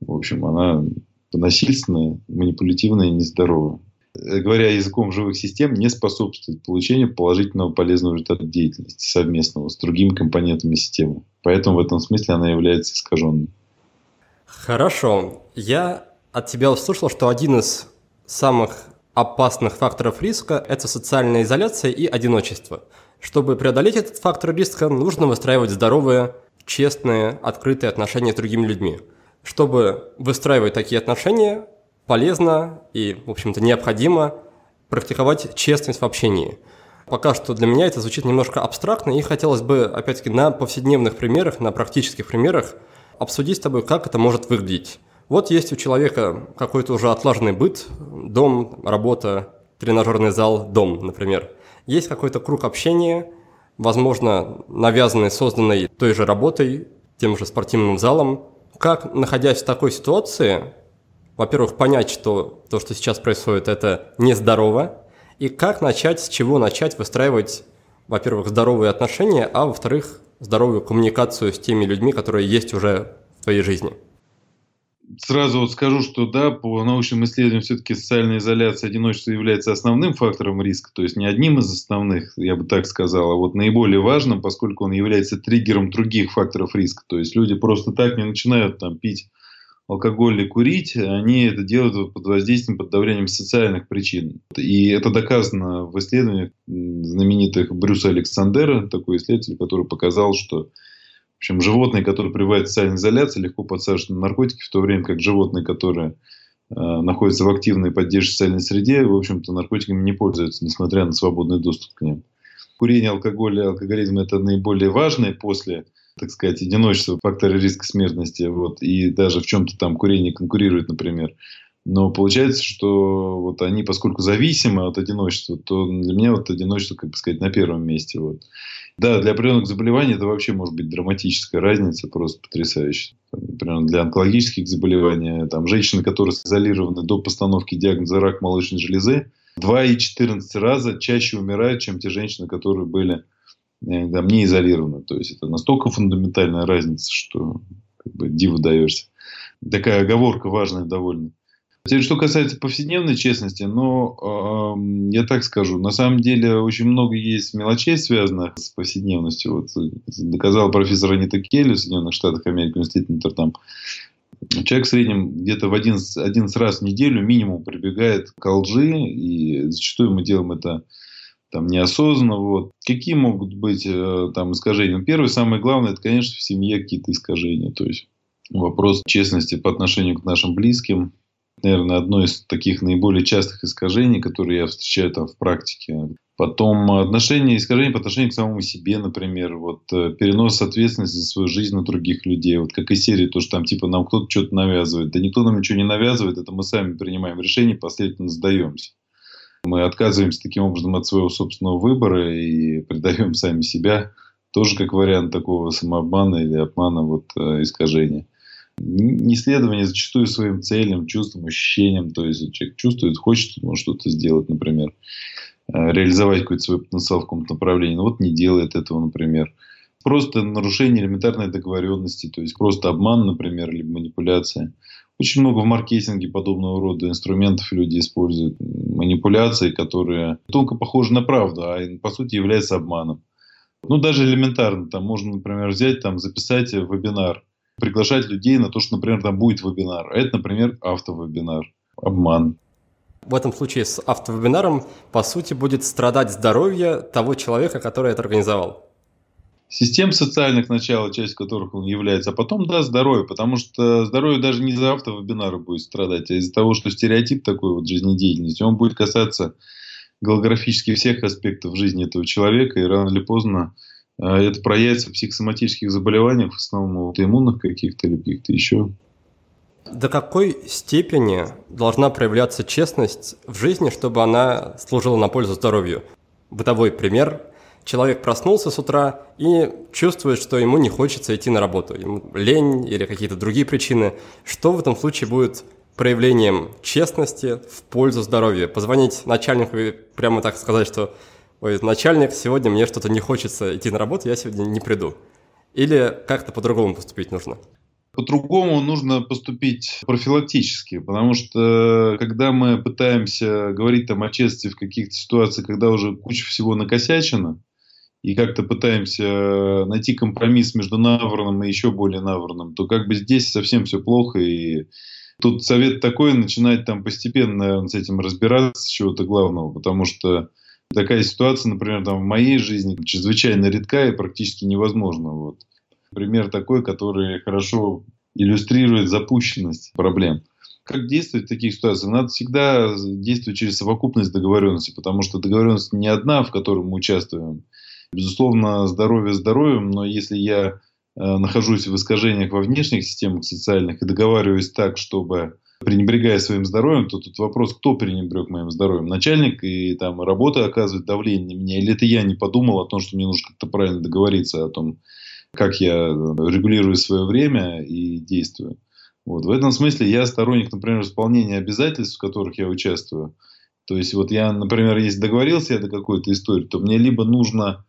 В общем, она насильственная, манипулятивная и нездоровая. Э, говоря языком живых систем, не способствует получению положительного полезного результата деятельности совместного с другими компонентами системы. Поэтому в этом смысле она является искаженной. Хорошо. Я от тебя услышал, что один из самых опасных факторов риска – это социальная изоляция и одиночество. Чтобы преодолеть этот фактор риска, нужно выстраивать здоровые, честные, открытые отношения с другими людьми. Чтобы выстраивать такие отношения, полезно и, в общем-то, необходимо практиковать честность в общении. Пока что для меня это звучит немножко абстрактно, и хотелось бы, опять-таки, на повседневных примерах, на практических примерах обсудить с тобой, как это может выглядеть. Вот есть у человека какой-то уже отлаженный быт, дом, работа, тренажерный зал, дом, например. Есть какой-то круг общения, возможно, навязанный, созданный той же работой, тем же спортивным залом. Как, находясь в такой ситуации, во-первых, понять, что то, что сейчас происходит, это нездорово, и как начать, с чего начать выстраивать, во-первых, здоровые отношения, а во-вторых, здоровую коммуникацию с теми людьми, которые есть уже в твоей жизни? Сразу вот скажу, что да, по научным исследованиям все-таки социальная изоляция, одиночество является основным фактором риска, то есть не одним из основных, я бы так сказал, а вот наиболее важным, поскольку он является триггером других факторов риска. То есть люди просто так не начинают там пить алкоголь и курить, они это делают под воздействием, под давлением социальных причин. И это доказано в исследованиях знаменитых Брюса Александера, такой исследователь, который показал, что в общем, животные, которые пребывают в социальной изоляции, легко подсаживаются на наркотики, в то время как животные, которые э, находятся в активной поддержке социальной среде, в общем-то, наркотиками не пользуются, несмотря на свободный доступ к ним. Курение, алкоголь и алкоголизм – это наиболее важные после так сказать, одиночество, факторы риска смертности, вот, и даже в чем-то там курение конкурирует, например. Но получается, что вот они, поскольку зависимы от одиночества, то для меня вот одиночество, как бы сказать, на первом месте. Вот. Да, для определенных заболеваний это вообще может быть драматическая разница, просто потрясающая. Например, для онкологических заболеваний, там, женщины, которые изолированы до постановки диагноза рак молочной железы, 2,14 раза чаще умирают, чем те женщины, которые были там, не изолированы. То есть это настолько фундаментальная разница, что как бы диву даешься. Такая оговорка важная довольно. Теперь, что касается повседневной честности, но э, я так скажу, на самом деле очень много есть мелочей, связанных с повседневностью. Вот, доказал профессор Анита Келли в Соединенных Штатах Америки, университет Нотр-Дам. Человек в среднем где-то в 11, 11 раз в неделю минимум прибегает к лжи, и зачастую мы делаем это там неосознанно. Вот. Какие могут быть э, там искажения? Первое, самое главное, это, конечно, в семье какие-то искажения. То есть вопрос честности по отношению к нашим близким. Наверное, одно из таких наиболее частых искажений, которые я встречаю там в практике. Потом отношения, искажения по отношению к самому себе, например. Вот э, перенос ответственности за свою жизнь на других людей. Вот как из серии, то, что там типа нам кто-то что-то навязывает. Да никто нам ничего не навязывает, это мы сами принимаем решение, последовательно сдаемся. Мы отказываемся таким образом от своего собственного выбора и предаем сами себя. Тоже как вариант такого самообмана или обмана, вот, э, искажения. Неследование зачастую своим целям, чувствам, ощущениям. То есть человек чувствует, хочет может что-то сделать, например. Э, реализовать какой-то свой потенциал в каком-то направлении. Но вот не делает этого, например. Просто нарушение элементарной договоренности. То есть просто обман, например, или манипуляция. Очень много в маркетинге подобного рода инструментов люди используют. Манипуляции, которые тонко похожи на правду, а по сути являются обманом. Ну, даже элементарно. Там можно, например, взять, там, записать вебинар, приглашать людей на то, что, например, там будет вебинар. А это, например, автовебинар. Обман. В этом случае с автовебинаром, по сути, будет страдать здоровье того человека, который это организовал систем социальных начал, часть которых он является, а потом, да, здоровье, потому что здоровье даже не за автовебинары будет страдать, а из-за того, что стереотип такой вот жизнедеятельности, он будет касаться голографически всех аспектов жизни этого человека, и рано или поздно э, это проявится в психосоматических заболеваниях, в основном аутоиммунных каких-то или каких-то еще. До какой степени должна проявляться честность в жизни, чтобы она служила на пользу здоровью? Бытовой пример – человек проснулся с утра и чувствует, что ему не хочется идти на работу, ему лень или какие-то другие причины, что в этом случае будет проявлением честности в пользу здоровья? Позвонить начальнику и прямо так сказать, что «Ой, начальник, сегодня мне что-то не хочется идти на работу, я сегодня не приду». Или как-то по-другому поступить нужно? По-другому нужно поступить профилактически, потому что когда мы пытаемся говорить там о честности в каких-то ситуациях, когда уже куча всего накосячена, и как-то пытаемся э, найти компромисс между наварным и еще более наварным, то как бы здесь совсем все плохо. И тут совет такой, начинать там постепенно, наверное, с этим разбираться с чего-то главного, потому что такая ситуация, например, там в моей жизни чрезвычайно редка и практически невозможна. Вот. Пример такой, который хорошо иллюстрирует запущенность проблем. Как действовать в таких ситуациях? Надо всегда действовать через совокупность договоренности, потому что договоренность не одна, в которой мы участвуем. Безусловно, здоровье здоровьем, но если я э, нахожусь в искажениях во внешних системах социальных и договариваюсь так, чтобы пренебрегая своим здоровьем, то тут вопрос, кто пренебрег моим здоровьем? Начальник и там работа оказывает давление на меня, или это я не подумал о том, что мне нужно как-то правильно договориться о том, как я регулирую свое время и действую. Вот. В этом смысле я сторонник, например, исполнения обязательств, в которых я участвую. То есть, вот я, например, если договорился я до какой-то истории, то мне либо нужно,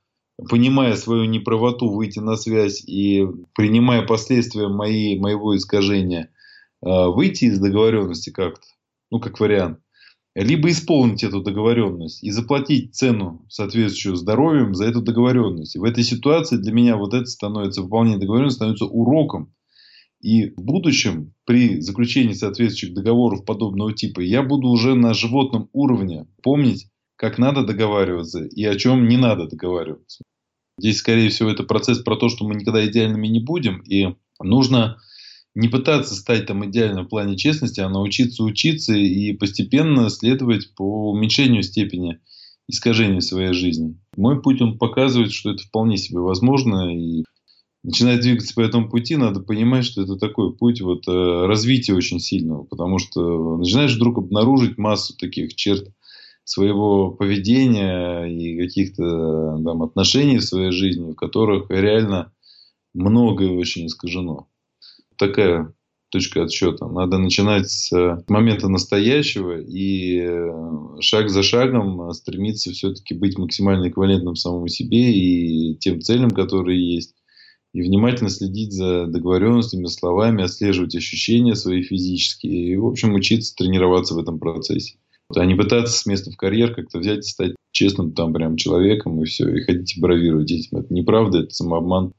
понимая свою неправоту, выйти на связь и принимая последствия моей, моего искажения – Э, выйти из договоренности как-то, ну, как вариант, либо исполнить эту договоренность и заплатить цену, соответствующую здоровьем, за эту договоренность. И в этой ситуации для меня вот это становится, выполнение договоренности становится уроком. И в будущем, при заключении соответствующих договоров подобного типа, я буду уже на животном уровне помнить, как надо договариваться и о чем не надо договариваться. Здесь, скорее всего, это процесс про то, что мы никогда идеальными не будем, и нужно не пытаться стать там идеальным в плане честности, а научиться учиться и постепенно следовать по уменьшению степени искажений своей жизни. Мой путь, он показывает, что это вполне себе возможно. И начиная двигаться по этому пути, надо понимать, что это такой путь вот, э, развития очень сильного. Потому что начинаешь вдруг обнаружить массу таких черт своего поведения и каких-то там, отношений в своей жизни, в которых реально многое очень искажено такая точка отсчета. Надо начинать с э, момента настоящего и э, шаг за шагом стремиться все-таки быть максимально эквивалентным самому себе и тем целям, которые есть. И внимательно следить за договоренностями, словами, отслеживать ощущения свои физические. И, в общем, учиться тренироваться в этом процессе. А не пытаться с места в карьер как-то взять и стать честным там прям человеком и все, и ходить и бравировать этим. Это неправда, это самообман.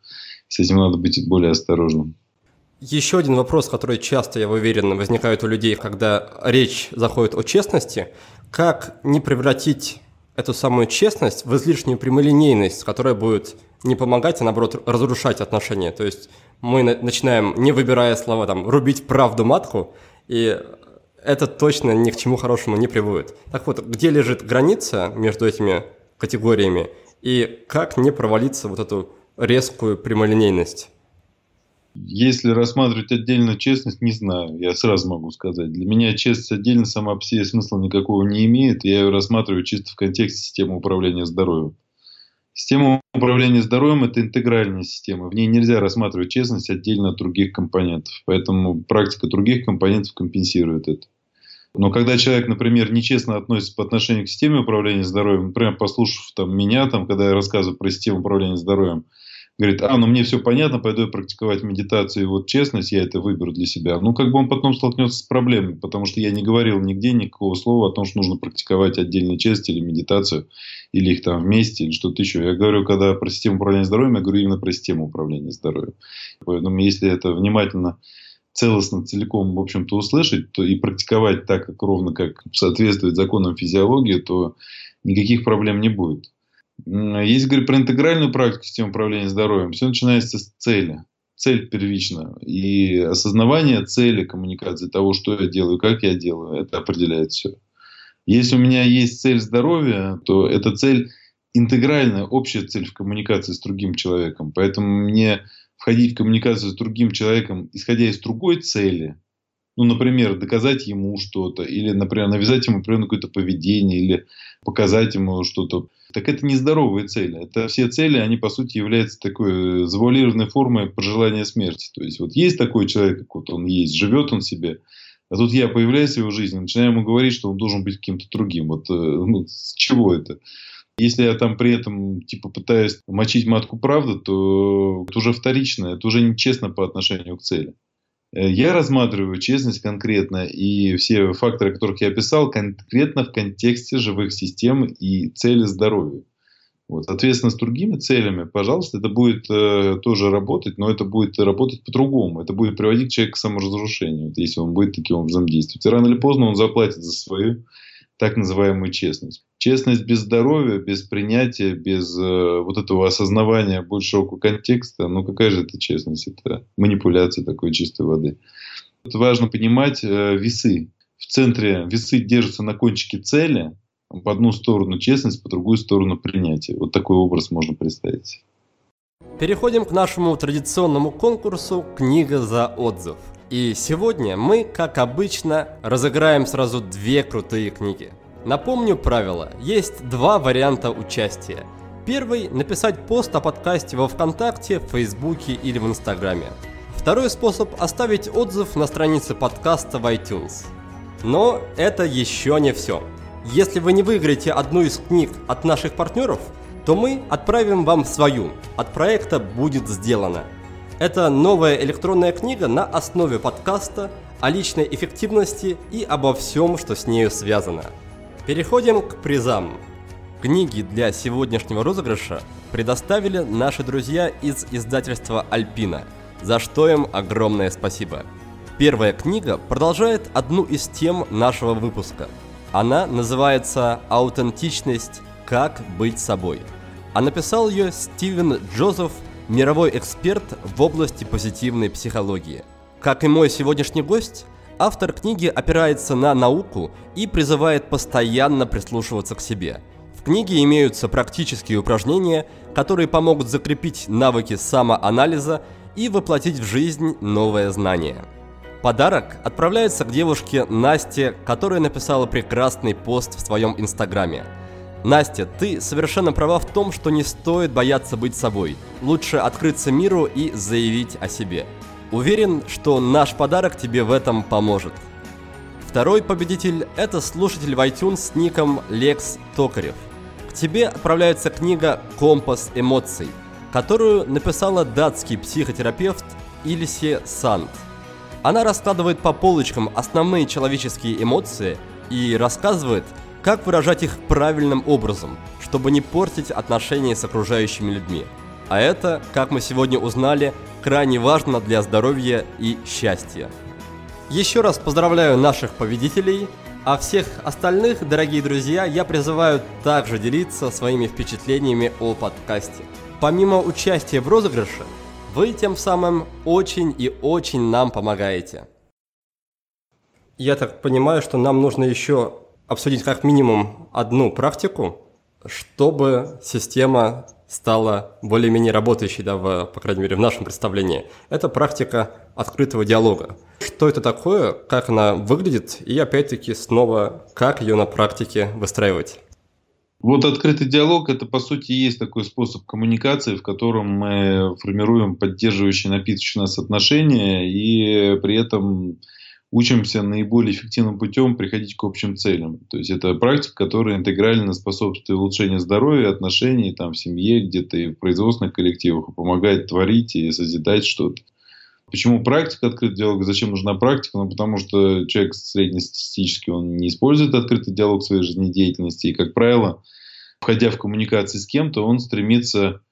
С этим надо быть более осторожным. Еще один вопрос, который часто, я уверен, возникает у людей, когда речь заходит о честности. Как не превратить эту самую честность в излишнюю прямолинейность, которая будет не помогать, а наоборот разрушать отношения. То есть мы начинаем, не выбирая слова, там, рубить правду матку, и это точно ни к чему хорошему не приводит. Так вот, где лежит граница между этими категориями, и как не провалиться вот эту резкую прямолинейность? Если рассматривать отдельно честность, не знаю, я сразу могу сказать. Для меня честность отдельно сама по себе смысла никакого не имеет. Я ее рассматриваю чисто в контексте системы управления здоровьем. Система управления здоровьем – это интегральная система. В ней нельзя рассматривать честность отдельно от других компонентов. Поэтому практика других компонентов компенсирует это. Но когда человек, например, нечестно относится по отношению к системе управления здоровьем, например, послушав там, меня, там, когда я рассказываю про систему управления здоровьем, говорит, а, ну мне все понятно, пойду я практиковать медитацию, и вот честность, я это выберу для себя. Ну, как бы он потом столкнется с проблемой, потому что я не говорил нигде никакого слова о том, что нужно практиковать отдельную честь или медитацию, или их там вместе, или что-то еще. Я говорю, когда про систему управления здоровьем, я говорю именно про систему управления здоровьем. Поэтому, если это внимательно целостно, целиком, в общем-то, услышать то и практиковать так, как ровно как соответствует законам физиологии, то никаких проблем не будет. Если говорить про интегральную практику системы управления здоровьем, все начинается с цели. Цель первична. И осознавание цели коммуникации, того, что я делаю, как я делаю, это определяет все. Если у меня есть цель здоровья, то эта цель интегральная, общая цель в коммуникации с другим человеком. Поэтому мне входить в коммуникацию с другим человеком, исходя из другой цели, ну, например, доказать ему что-то, или, например, навязать ему определенное какое-то поведение, или показать ему что-то. Так это не здоровые цели. Это все цели, они, по сути, являются такой завуалированной формой пожелания смерти. То есть, вот есть такой человек, как вот он есть, живет он себе, а тут я появляюсь в его жизни, начинаю ему говорить, что он должен быть каким-то другим. Вот э, ну, с чего это? Если я там при этом типа пытаюсь мочить матку правды, то это уже вторично, это уже нечестно по отношению к цели. Э, я рассматриваю честность конкретно и все факторы, которых я описал, конкретно в контексте живых систем и цели здоровья. Вот. Соответственно, с другими целями, пожалуйста, это будет э, тоже работать, но это будет работать по-другому. Это будет приводить человека к саморазрушению, вот, если он будет таким образом действовать. И рано или поздно он заплатит за свою так называемую честность. Честность без здоровья, без принятия, без э, вот этого осознавания большого контекста, ну какая же это честность? Это манипуляция такой чистой воды. Это важно понимать э, весы. В центре весы держатся на кончике цели, по одну сторону честность, по другую сторону принятие. Вот такой образ можно представить. Переходим к нашему традиционному конкурсу «Книга за отзыв». И сегодня мы, как обычно, разыграем сразу две крутые книги. Напомню правила. Есть два варианта участия. Первый – написать пост о подкасте во Вконтакте, в Фейсбуке или в Инстаграме. Второй способ – оставить отзыв на странице подкаста в iTunes. Но это еще не все. Если вы не выиграете одну из книг от наших партнеров, то мы отправим вам свою. От проекта будет сделано. Это новая электронная книга на основе подкаста о личной эффективности и обо всем, что с нею связано. Переходим к призам. Книги для сегодняшнего розыгрыша предоставили наши друзья из издательства «Альпина», за что им огромное спасибо. Первая книга продолжает одну из тем нашего выпуска – она называется «Аутентичность. Как быть собой». А написал ее Стивен Джозеф, мировой эксперт в области позитивной психологии. Как и мой сегодняшний гость, автор книги опирается на науку и призывает постоянно прислушиваться к себе. В книге имеются практические упражнения, которые помогут закрепить навыки самоанализа и воплотить в жизнь новое знание – Подарок отправляется к девушке Насте, которая написала прекрасный пост в своем инстаграме. Настя, ты совершенно права в том, что не стоит бояться быть собой. Лучше открыться миру и заявить о себе. Уверен, что наш подарок тебе в этом поможет. Второй победитель – это слушатель в iTunes с ником Лекс Токарев. К тебе отправляется книга «Компас эмоций», которую написала датский психотерапевт Ильсе Санд – она раскладывает по полочкам основные человеческие эмоции и рассказывает, как выражать их правильным образом, чтобы не портить отношения с окружающими людьми. А это, как мы сегодня узнали, крайне важно для здоровья и счастья. Еще раз поздравляю наших победителей, а всех остальных, дорогие друзья, я призываю также делиться своими впечатлениями о подкасте. Помимо участия в розыгрыше, вы тем самым очень и очень нам помогаете. Я так понимаю, что нам нужно еще обсудить как минимум одну практику, чтобы система стала более-менее работающей, да, в, по крайней мере, в нашем представлении. Это практика открытого диалога. Что это такое, как она выглядит, и опять-таки снова, как ее на практике выстраивать. Вот открытый диалог – это, по сути, есть такой способ коммуникации, в котором мы формируем поддерживающие, напитывающие нас отношения и при этом учимся наиболее эффективным путем приходить к общим целям. То есть это практика, которая интегрально способствует улучшению здоровья, отношений там, в семье, где-то и в производственных коллективах, и помогает творить и созидать что-то. Почему практика открытый диалог? Зачем нужна практика? Ну, потому что человек среднестатистически он не использует открытый диалог в своей жизнедеятельности. И, как правило, входя в коммуникации с кем-то, он стремится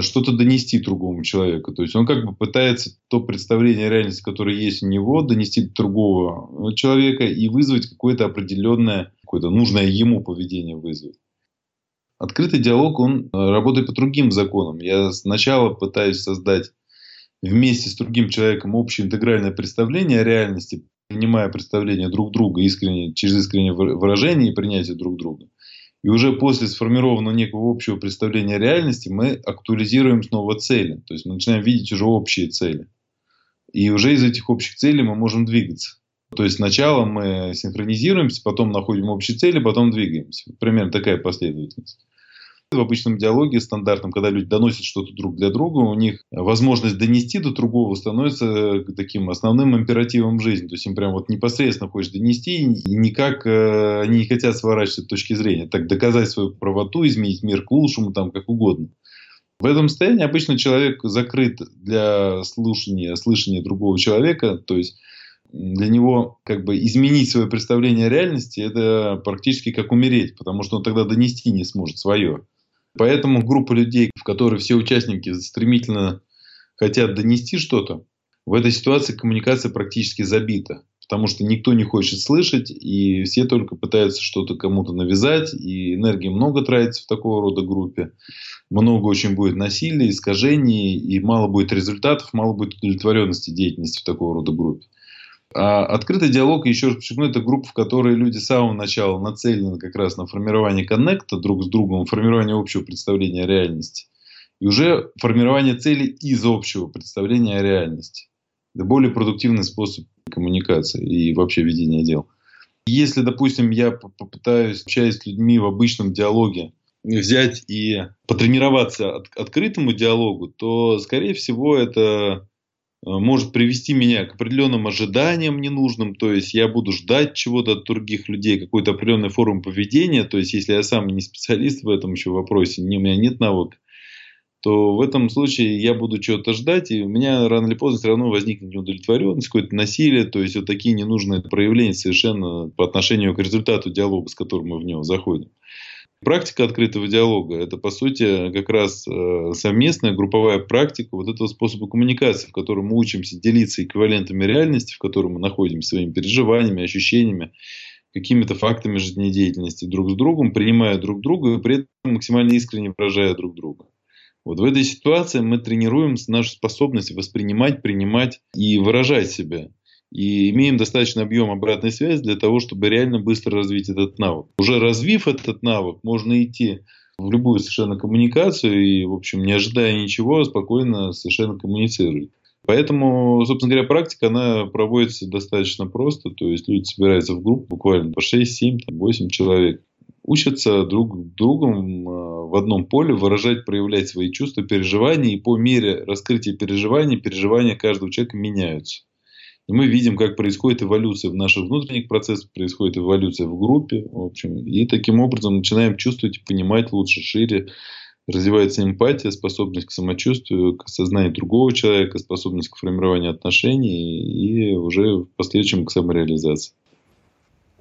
что-то донести другому человеку. То есть он как бы пытается то представление реальности, которое есть у него, донести до другого э, человека и вызвать какое-то определенное, какое-то нужное ему поведение вызвать. Открытый диалог, он э, работает по другим законам. Я сначала пытаюсь создать вместе с другим человеком общее интегральное представление о реальности, принимая представление друг друга искренне, через искреннее выражение и принятие друг друга. И уже после сформированного некого общего представления реальности мы актуализируем снова цели. То есть мы начинаем видеть уже общие цели. И уже из этих общих целей мы можем двигаться. То есть сначала мы синхронизируемся, потом находим общие цели, потом двигаемся. Примерно такая последовательность. В обычном диалоге стандартном, когда люди доносят что-то друг для друга, у них возможность донести до другого становится таким основным императивом жизни. То есть им прям вот непосредственно хочешь донести, и никак э, они не хотят сворачивать точки зрения. Так доказать свою правоту, изменить мир к лучшему, там как угодно. В этом состоянии обычно человек закрыт для слушания, слышания другого человека, то есть для него как бы изменить свое представление о реальности это практически как умереть, потому что он тогда донести не сможет свое. Поэтому группа людей, в которой все участники стремительно хотят донести что-то, в этой ситуации коммуникация практически забита. потому что никто не хочет слышать, и все только пытаются что-то кому-то навязать, и энергии много тратится в такого рода группе. Много очень будет насилия, искажений, и мало будет результатов, мало будет удовлетворенности деятельности в такого рода группе. А открытый диалог, еще раз подчеркну, это группа, в которой люди с самого начала нацелены как раз на формирование коннекта друг с другом, формирование общего представления о реальности. И уже формирование целей из общего представления о реальности. Это более продуктивный способ коммуникации и вообще ведения дел. Если, допустим, я попытаюсь, общаясь с людьми в обычном диалоге, взять и потренироваться от, открытому диалогу, то, скорее всего, это может привести меня к определенным ожиданиям ненужным, то есть я буду ждать чего-то от других людей, какой-то определенной формы поведения, то есть если я сам не специалист в этом еще вопросе, у меня нет навыка, то в этом случае я буду чего-то ждать, и у меня рано или поздно все равно возникнет неудовлетворенность, какое-то насилие, то есть вот такие ненужные проявления совершенно по отношению к результату диалога, с которым мы в него заходим. Практика открытого диалога – это, по сути, как раз э, совместная групповая практика вот этого способа коммуникации, в котором мы учимся делиться эквивалентами реальности, в котором мы находимся своими переживаниями, ощущениями, какими-то фактами жизнедеятельности друг с другом, принимая друг друга и при этом максимально искренне выражая друг друга. Вот в этой ситуации мы тренируем нашу способность воспринимать, принимать и выражать себя. И имеем достаточно объем обратной связи для того, чтобы реально быстро развить этот навык. Уже развив этот навык, можно идти в любую совершенно коммуникацию и, в общем, не ожидая ничего, спокойно совершенно коммуницировать. Поэтому, собственно говоря, практика, она проводится достаточно просто. То есть люди собираются в группу буквально по 6, 7, 8 человек учатся друг другом а, в одном поле выражать, проявлять свои чувства, переживания, и по мере раскрытия переживаний, переживания каждого человека меняются. И мы видим, как происходит эволюция в наших внутренних процессах, происходит эволюция в группе, в общем, и таким образом начинаем чувствовать и понимать лучше, шире, развивается эмпатия, способность к самочувствию, к осознанию другого человека, способность к формированию отношений и уже в последующем к самореализации.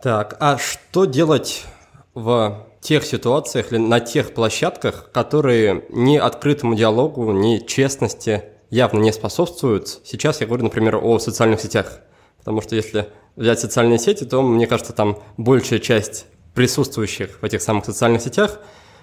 Так, а что делать в тех ситуациях или на тех площадках, которые ни открытому диалогу, ни честности явно не способствуют. Сейчас я говорю, например, о социальных сетях. Потому что если взять социальные сети, то, мне кажется, там большая часть присутствующих в этих самых социальных сетях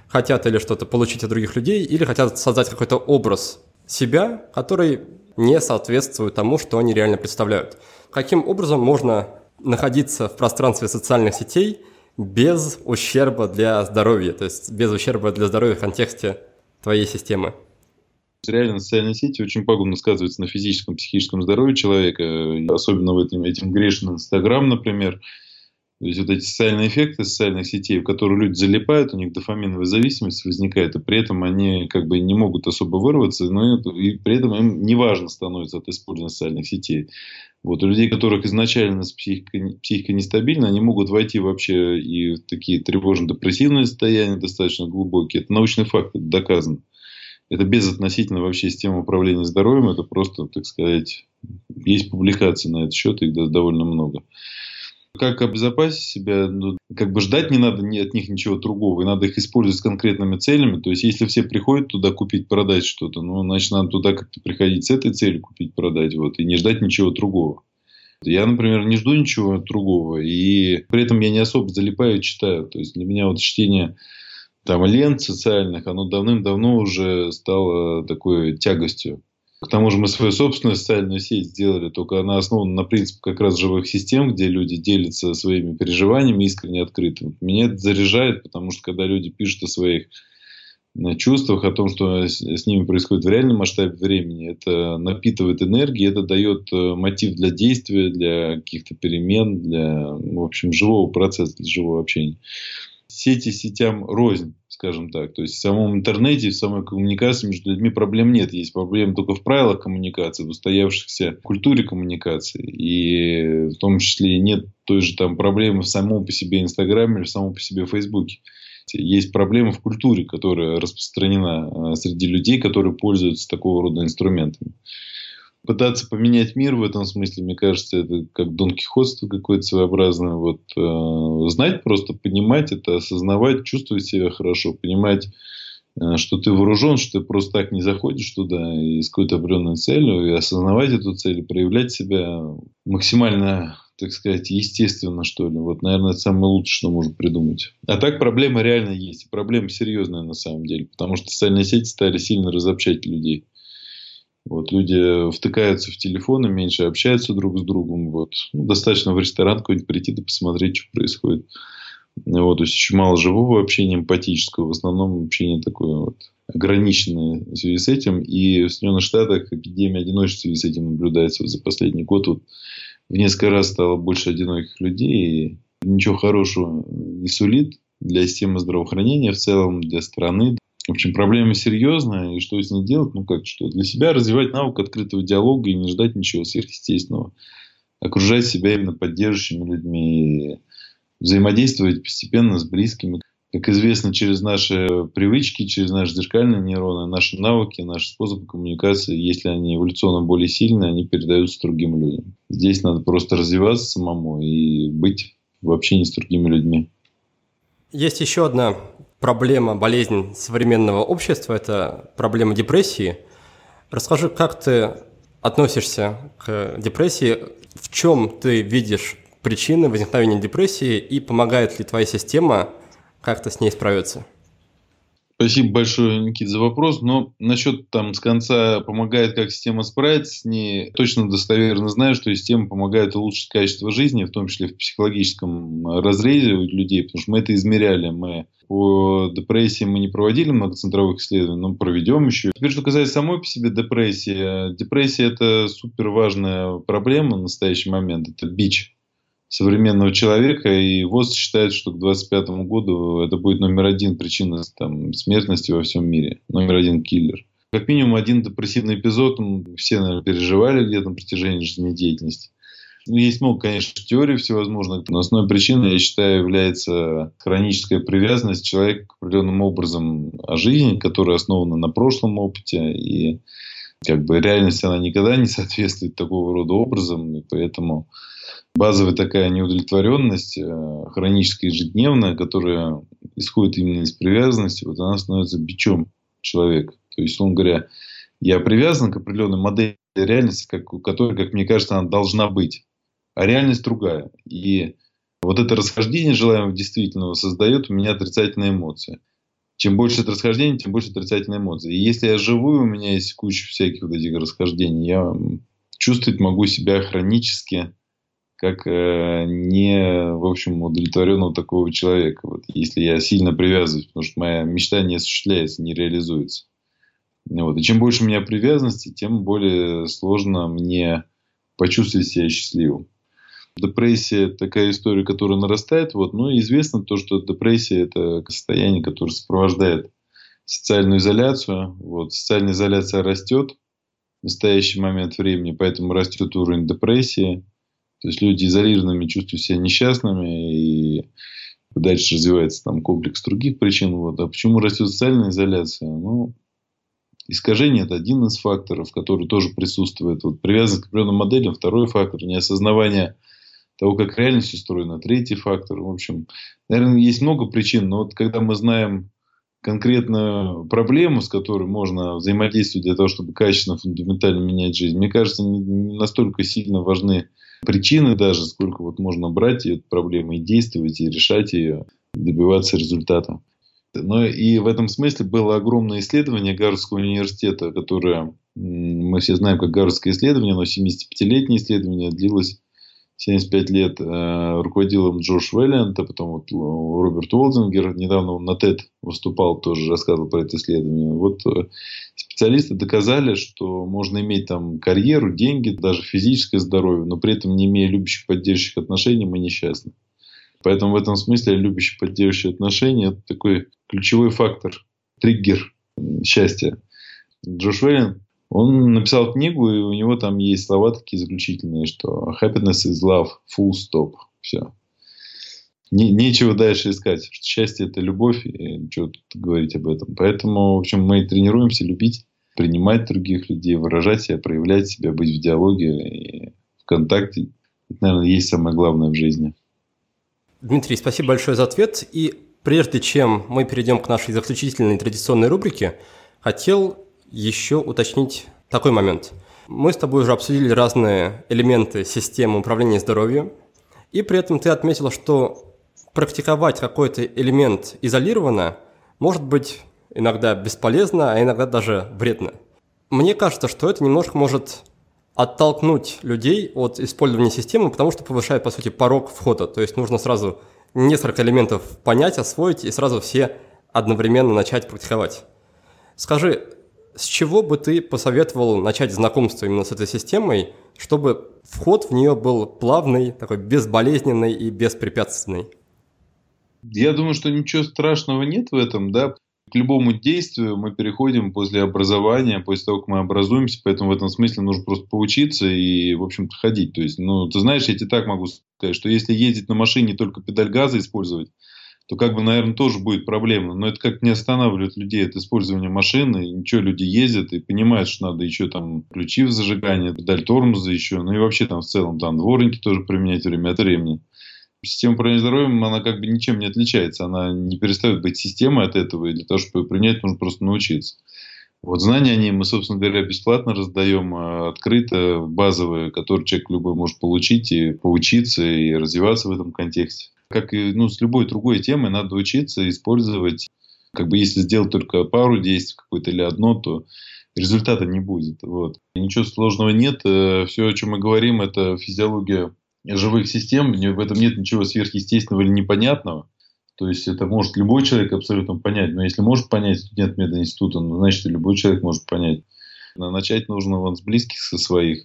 хотят или что-то получить от других людей, или хотят создать какой-то образ себя, который не соответствует тому, что они реально представляют. Каким образом можно находиться в пространстве социальных сетей без ущерба для здоровья, то есть без ущерба для здоровья в контексте твоей системы. Реально социальные сети очень пагубно сказываются на физическом, психическом здоровье человека, особенно в этим, этим грешным Инстаграм, например. То есть вот эти социальные эффекты социальных сетей, в которые люди залипают, у них дофаминовая зависимость возникает, и при этом они как бы не могут особо вырваться, но и при этом им не важно становится от использования социальных сетей. Вот, у людей, которых изначально психика, психика нестабильна, они могут войти вообще и в такие тревожно-депрессивные состояния достаточно глубокие. Это научный факт, это доказано. Это безотносительно вообще системы управления здоровьем, это просто, так сказать, есть публикации на этот счет, их довольно много. Как обезопасить себя? Ну, как бы ждать не надо от них ничего другого. И надо их использовать с конкретными целями. То есть, если все приходят туда купить, продать что-то, ну, значит, надо туда как-то приходить с этой целью купить, продать. Вот, и не ждать ничего другого. Я, например, не жду ничего другого. И при этом я не особо залипаю и читаю. То есть, для меня вот чтение там лент социальных, оно давным-давно уже стало такой тягостью. К тому же мы свою собственную социальную сеть сделали, только она основана на принципе как раз живых систем, где люди делятся своими переживаниями искренне открыто. Меня это заряжает, потому что когда люди пишут о своих э, чувствах, о том, что с, ними происходит в реальном масштабе времени, это напитывает энергией, это дает э, мотив для действия, для каких-то перемен, для, в общем, живого процесса, для живого общения. Сети сетям рознь скажем так. То есть в самом интернете, в самой коммуникации между людьми проблем нет. Есть проблемы только в правилах коммуникации, в устоявшихся культуре коммуникации. И в том числе нет той же там проблемы в самом по себе Инстаграме или в самом по себе Фейсбуке. Есть проблема в культуре, которая распространена э, среди людей, которые пользуются такого рода инструментами пытаться поменять мир в этом смысле, мне кажется, это как Дон Кихотство какое-то своеобразное. Вот, э, знать просто, понимать это, осознавать, чувствовать себя хорошо, понимать, э, что ты вооружен, что ты просто так не заходишь туда и с какой-то определенной целью, и осознавать эту цель, проявлять себя максимально так сказать, естественно, что ли. Вот, наверное, это самое лучшее, что можно придумать. А так проблема реально есть. Проблема серьезная на самом деле. Потому что социальные сети стали сильно разобщать людей. Вот люди втыкаются в телефоны, меньше общаются друг с другом. Вот. Ну, достаточно в ресторан какой-нибудь прийти да посмотреть, что происходит. Вот, то есть очень мало живого общения эмпатического, в основном общение такое вот ограниченное в связи с этим. И в Соединенных Штатах эпидемия одиночества в связи с этим наблюдается за последний год. Вот в несколько раз стало больше одиноких людей. И ничего хорошего не сулит для системы здравоохранения в целом, для страны. В общем, проблема серьезная, и что с ней делать? Ну, как что? Для себя развивать навык открытого диалога и не ждать ничего сверхъестественного. Окружать себя именно поддерживающими людьми, взаимодействовать постепенно с близкими. Как известно, через наши привычки, через наши зеркальные нейроны, наши навыки, наши способы коммуникации, если они эволюционно более сильные, они передаются другим людям. Здесь надо просто развиваться самому и быть в общении с другими людьми. Есть еще одна проблема, болезнь современного общества – это проблема депрессии. Расскажи, как ты относишься к депрессии, в чем ты видишь причины возникновения депрессии и помогает ли твоя система как-то с ней справиться? Спасибо большое, Никит, за вопрос. Но насчет там с конца помогает, как система справиться с ней, точно достоверно знаю, что система помогает улучшить качество жизни, в том числе в психологическом разрезе у людей, потому что мы это измеряли. Мы по депрессии мы не проводили многоцентровых исследований, но проведем еще. Теперь, что касается самой по себе депрессии. Депрессия – это супер важная проблема в настоящий момент. Это бич современного человека, и ВОЗ считает, что к 2025 году это будет номер один причина там, смертности во всем мире, номер один киллер. Как минимум один депрессивный эпизод все, наверное, переживали где-то на протяжении жизнедеятельности. Ну, есть много, конечно, теорий всевозможных, но основной причиной, я считаю, является хроническая привязанность человека к определенным образом о жизни, которая основана на прошлом опыте, и как бы реальность она никогда не соответствует такого рода образом, и поэтому базовая такая неудовлетворенность, э, хроническая ежедневная, которая исходит именно из привязанности, вот она становится бичом человека. То есть, он говоря, я привязан к определенной модели реальности, как, которая, как мне кажется, она должна быть. А реальность другая. И вот это расхождение желаемого действительного создает у меня отрицательные эмоции. Чем больше это расхождение, тем больше отрицательные эмоции. И если я живу, у меня есть куча всяких вот этих расхождений, я чувствовать могу себя хронически как э, не, в общем, удовлетворенного такого человека. Вот, если я сильно привязываюсь, потому что моя мечта не осуществляется, не реализуется. Вот. И чем больше у меня привязанности, тем более сложно мне почувствовать себя счастливым. Депрессия – такая история, которая нарастает. Вот. Но известно то, что депрессия – это состояние, которое сопровождает социальную изоляцию. Вот. Социальная изоляция растет в настоящий момент времени, поэтому растет уровень депрессии. То есть люди изолированными чувствуют себя несчастными, и дальше развивается там комплекс других причин. Вот. А почему растет социальная изоляция? Ну, искажение – это один из факторов, который тоже присутствует. Вот привязанность к определенным моделям – второй фактор. Неосознавание того, как реальность устроена – третий фактор. В общем, наверное, есть много причин, но вот когда мы знаем конкретную проблему, с которой можно взаимодействовать для того, чтобы качественно, фундаментально менять жизнь, мне кажется, не настолько сильно важны причины даже, сколько вот можно брать эту проблему и действовать, и решать ее, добиваться результата. Но и в этом смысле было огромное исследование Гарвардского университета, которое мы все знаем как Гарвардское исследование, но 75-летнее исследование длилось 75 лет э, руководил им Джош Веллиант, а потом вот Роберт Уолдингер. Недавно он на TED выступал, тоже рассказывал про это исследование. Вот э, специалисты доказали, что можно иметь там карьеру, деньги, даже физическое здоровье, но при этом не имея любящих, поддерживающих отношений, мы несчастны. Поэтому в этом смысле любящие, поддерживающие отношения – это такой ключевой фактор, триггер счастья. Джош Веллиант он написал книгу, и у него там есть слова такие заключительные, что happiness is love, full stop. Все. Не, нечего дальше искать. Что счастье это любовь, и что тут говорить об этом. Поэтому, в общем, мы тренируемся любить, принимать других людей, выражать себя, проявлять себя, быть в диалоге и в контакте. Это, наверное, есть самое главное в жизни. Дмитрий, спасибо большое за ответ. И прежде чем мы перейдем к нашей заключительной традиционной рубрике, хотел еще уточнить такой момент. Мы с тобой уже обсудили разные элементы системы управления здоровьем. И при этом ты отметил, что практиковать какой-то элемент изолированно может быть иногда бесполезно, а иногда даже вредно. Мне кажется, что это немножко может оттолкнуть людей от использования системы, потому что повышает, по сути, порог входа. То есть нужно сразу несколько элементов понять, освоить и сразу все одновременно начать практиковать. Скажи, с чего бы ты посоветовал начать знакомство именно с этой системой, чтобы вход в нее был плавный, такой безболезненный и беспрепятственный? Я думаю, что ничего страшного нет в этом, да. К любому действию мы переходим после образования, после того, как мы образуемся, поэтому в этом смысле нужно просто поучиться и, в общем-то, ходить. То есть, ну, ты знаешь, я тебе так могу сказать, что если ездить на машине только педаль газа использовать, то как бы, наверное, тоже будет проблема. Но это как не останавливает людей от использования машины. И ничего, люди ездят и понимают, что надо еще там ключи в зажигание, педаль тормоза еще. Ну и вообще там в целом там дворники тоже применять время от времени. Система управления здоровьем, она как бы ничем не отличается. Она не перестает быть системой от этого. И для того, чтобы ее принять, нужно просто научиться. Вот знания о ней мы, собственно говоря, бесплатно раздаем, а, открыто, базовые, которые человек любой может получить и поучиться, и развиваться в этом контексте как и ну, с любой другой темой, надо учиться использовать. Как бы если сделать только пару действий какое-то или одно, то результата не будет. Вот. Ничего сложного нет. Э, Все, о чем мы говорим, это физиология живых систем. В этом нет ничего сверхъестественного или непонятного. То есть это может любой человек абсолютно понять. Но если может понять студент мединститута, ну, значит любой человек может понять. Начать нужно вон с близких, со своих.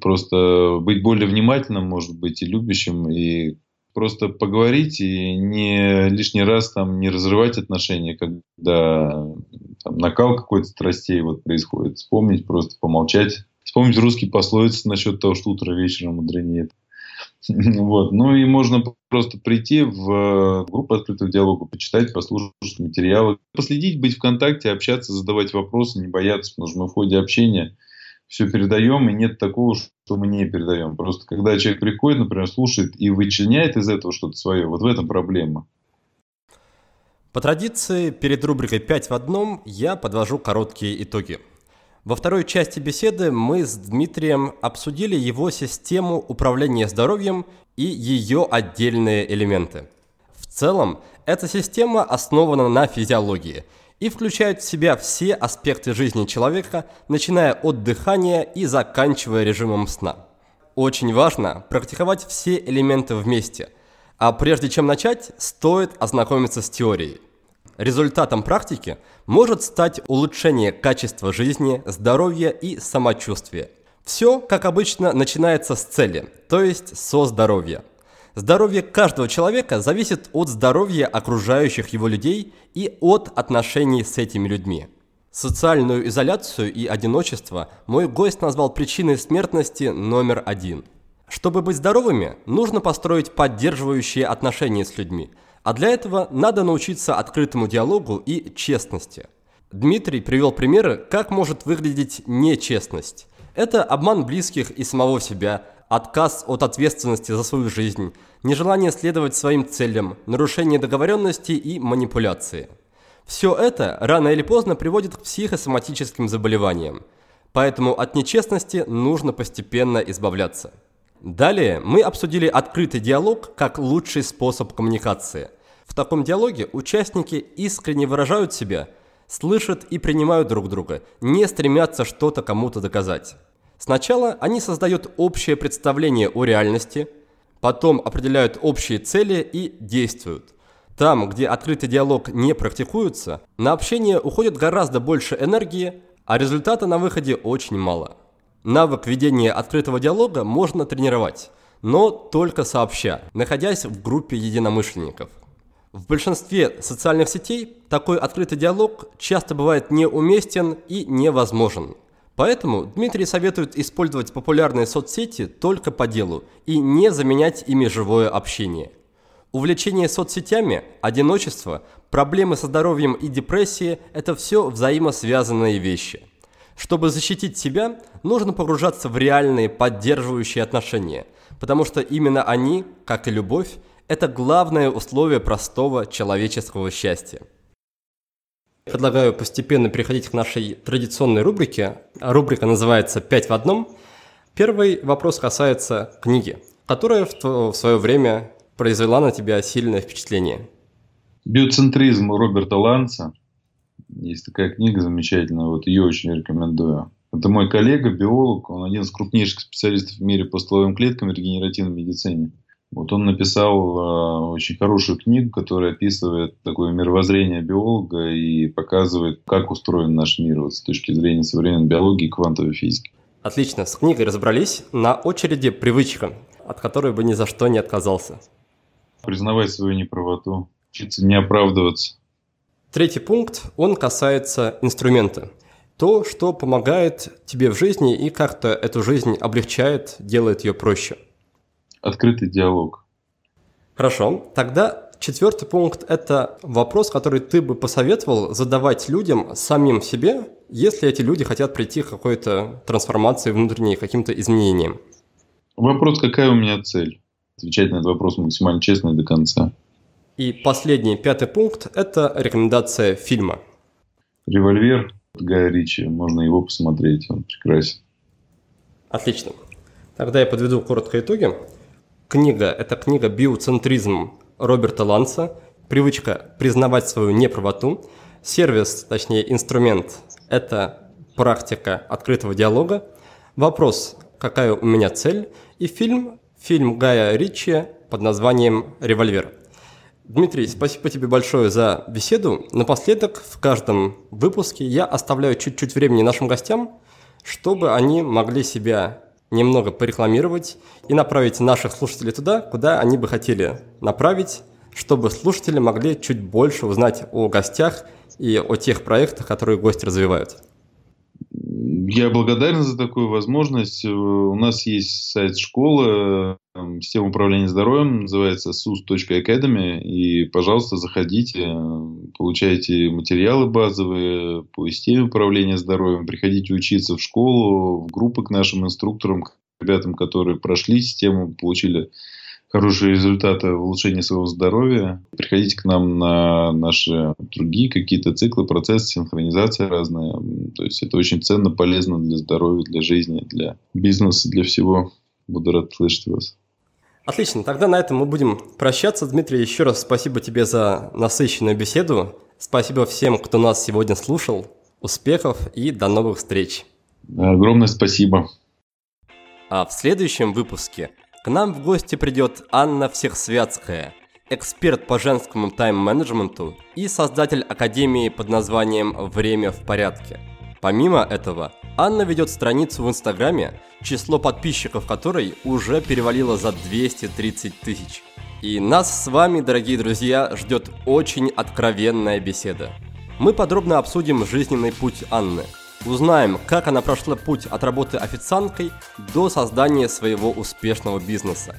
Просто быть более внимательным, может быть, и любящим, и просто поговорить и не лишний раз там не разрывать отношения, когда там, накал какой-то страстей вот происходит. Вспомнить, просто помолчать. Вспомнить русский пословицы насчет того, что утро вечером мудренеет. Вот. Ну и можно просто прийти в группу открытого диалога, почитать, послушать материалы, последить, быть в контакте, общаться, задавать вопросы, не бояться, потому что мы в ходе общения все передаем, и нет такого, что мы не передаем. Просто когда человек приходит, например, слушает и вычленяет из этого что-то свое, вот в этом проблема. По традиции, перед рубрикой «5 в одном» я подвожу короткие итоги. Во второй части беседы мы с Дмитрием обсудили его систему управления здоровьем и ее отдельные элементы. В целом, эта система основана на физиологии – и включает в себя все аспекты жизни человека, начиная от дыхания и заканчивая режимом сна. Очень важно практиковать все элементы вместе, а прежде чем начать, стоит ознакомиться с теорией. Результатом практики может стать улучшение качества жизни, здоровья и самочувствия. Все, как обычно, начинается с цели, то есть со здоровья – Здоровье каждого человека зависит от здоровья окружающих его людей и от отношений с этими людьми. Социальную изоляцию и одиночество мой гость назвал причиной смертности номер один. Чтобы быть здоровыми, нужно построить поддерживающие отношения с людьми, а для этого надо научиться открытому диалогу и честности. Дмитрий привел примеры, как может выглядеть нечестность. Это обман близких и самого себя, отказ от ответственности за свою жизнь, нежелание следовать своим целям, нарушение договоренности и манипуляции. Все это рано или поздно приводит к психосоматическим заболеваниям, поэтому от нечестности нужно постепенно избавляться. Далее мы обсудили открытый диалог как лучший способ коммуникации. В таком диалоге участники искренне выражают себя, слышат и принимают друг друга, не стремятся что-то кому-то доказать. Сначала они создают общее представление о реальности, потом определяют общие цели и действуют. Там, где открытый диалог не практикуется, на общение уходит гораздо больше энергии, а результата на выходе очень мало. Навык ведения открытого диалога можно тренировать, но только сообща, находясь в группе единомышленников. В большинстве социальных сетей такой открытый диалог часто бывает неуместен и невозможен. Поэтому Дмитрий советует использовать популярные соцсети только по делу и не заменять ими живое общение. Увлечение соцсетями, одиночество, проблемы со здоровьем и депрессия – это все взаимосвязанные вещи. Чтобы защитить себя, нужно погружаться в реальные поддерживающие отношения, потому что именно они, как и любовь, это главное условие простого человеческого счастья. Предлагаю постепенно переходить к нашей традиционной рубрике. Рубрика называется «Пять в одном». Первый вопрос касается книги, которая в, свое время произвела на тебя сильное впечатление? Биоцентризм Роберта Ланца. Есть такая книга замечательная, вот ее очень рекомендую. Это мой коллега, биолог, он один из крупнейших специалистов в мире по стволовым клеткам и регенеративной медицине. Вот он написал э, очень хорошую книгу, которая описывает такое мировоззрение биолога и показывает, как устроен наш мир вот, с точки зрения современной биологии и квантовой физики. Отлично, с книгой разобрались. На очереди привычка, от которой бы ни за что не отказался. Признавать свою неправоту, учиться не оправдываться. Третий пункт, он касается инструмента. То, что помогает тебе в жизни и как-то эту жизнь облегчает, делает ее проще. Открытый диалог. Хорошо, тогда четвертый пункт – это вопрос, который ты бы посоветовал задавать людям самим себе, если эти люди хотят прийти к какой-то трансформации внутренней, каким-то изменениям. Вопрос, какая у меня цель? Отвечать на этот вопрос максимально честно и до конца. И последний, пятый пункт – это рекомендация фильма. «Револьвер» Гая Ричи. Можно его посмотреть, он прекрасен. Отлично. Тогда я подведу коротко итоги. Книга – это книга «Биоцентризм» Роберта Ланса. Привычка признавать свою неправоту. Сервис, точнее инструмент – это практика открытого диалога. Вопрос – какая у меня цель? И фильм, фильм Гая Ричи под названием «Револьвер». Дмитрий, спасибо тебе большое за беседу. Напоследок, в каждом выпуске я оставляю чуть-чуть времени нашим гостям, чтобы они могли себя немного порекламировать и направить наших слушателей туда, куда они бы хотели направить, чтобы слушатели могли чуть больше узнать о гостях и о тех проектах, которые гости развивают. Я благодарен за такую возможность. У нас есть сайт школы, эм, система управления здоровьем, называется sus.academy. И, пожалуйста, заходите, получайте материалы базовые по системе управления здоровьем, приходите учиться в школу, в группы к нашим инструкторам, к ребятам, которые прошли систему, получили хорошие результаты в улучшении своего здоровья. Приходите к нам на наши другие какие-то циклы, процессы, синхронизация разные. То есть это очень ценно, полезно для здоровья, для жизни, для бизнеса, для всего. Буду рад слышать вас. Отлично, тогда на этом мы будем прощаться. Дмитрий, еще раз спасибо тебе за насыщенную беседу. Спасибо всем, кто нас сегодня слушал. Успехов и до новых встреч. Огромное спасибо. А в следующем выпуске – к нам в гости придет Анна Всехсвятская, эксперт по женскому тайм-менеджменту и создатель академии под названием «Время в порядке». Помимо этого, Анна ведет страницу в Инстаграме, число подписчиков которой уже перевалило за 230 тысяч. И нас с вами, дорогие друзья, ждет очень откровенная беседа. Мы подробно обсудим жизненный путь Анны – Узнаем, как она прошла путь от работы официанткой до создания своего успешного бизнеса.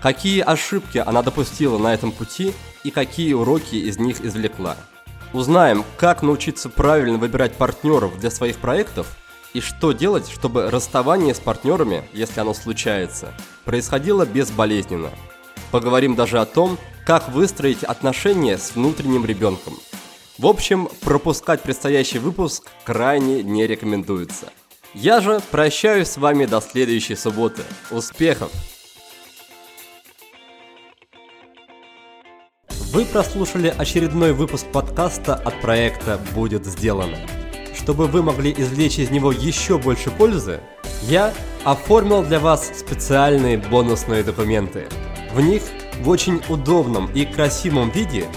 Какие ошибки она допустила на этом пути и какие уроки из них извлекла. Узнаем, как научиться правильно выбирать партнеров для своих проектов и что делать, чтобы расставание с партнерами, если оно случается, происходило безболезненно. Поговорим даже о том, как выстроить отношения с внутренним ребенком – в общем, пропускать предстоящий выпуск крайне не рекомендуется. Я же прощаюсь с вами до следующей субботы. Успехов! Вы прослушали очередной выпуск подкаста от проекта «Будет сделано». Чтобы вы могли извлечь из него еще больше пользы, я оформил для вас специальные бонусные документы. В них в очень удобном и красивом виде –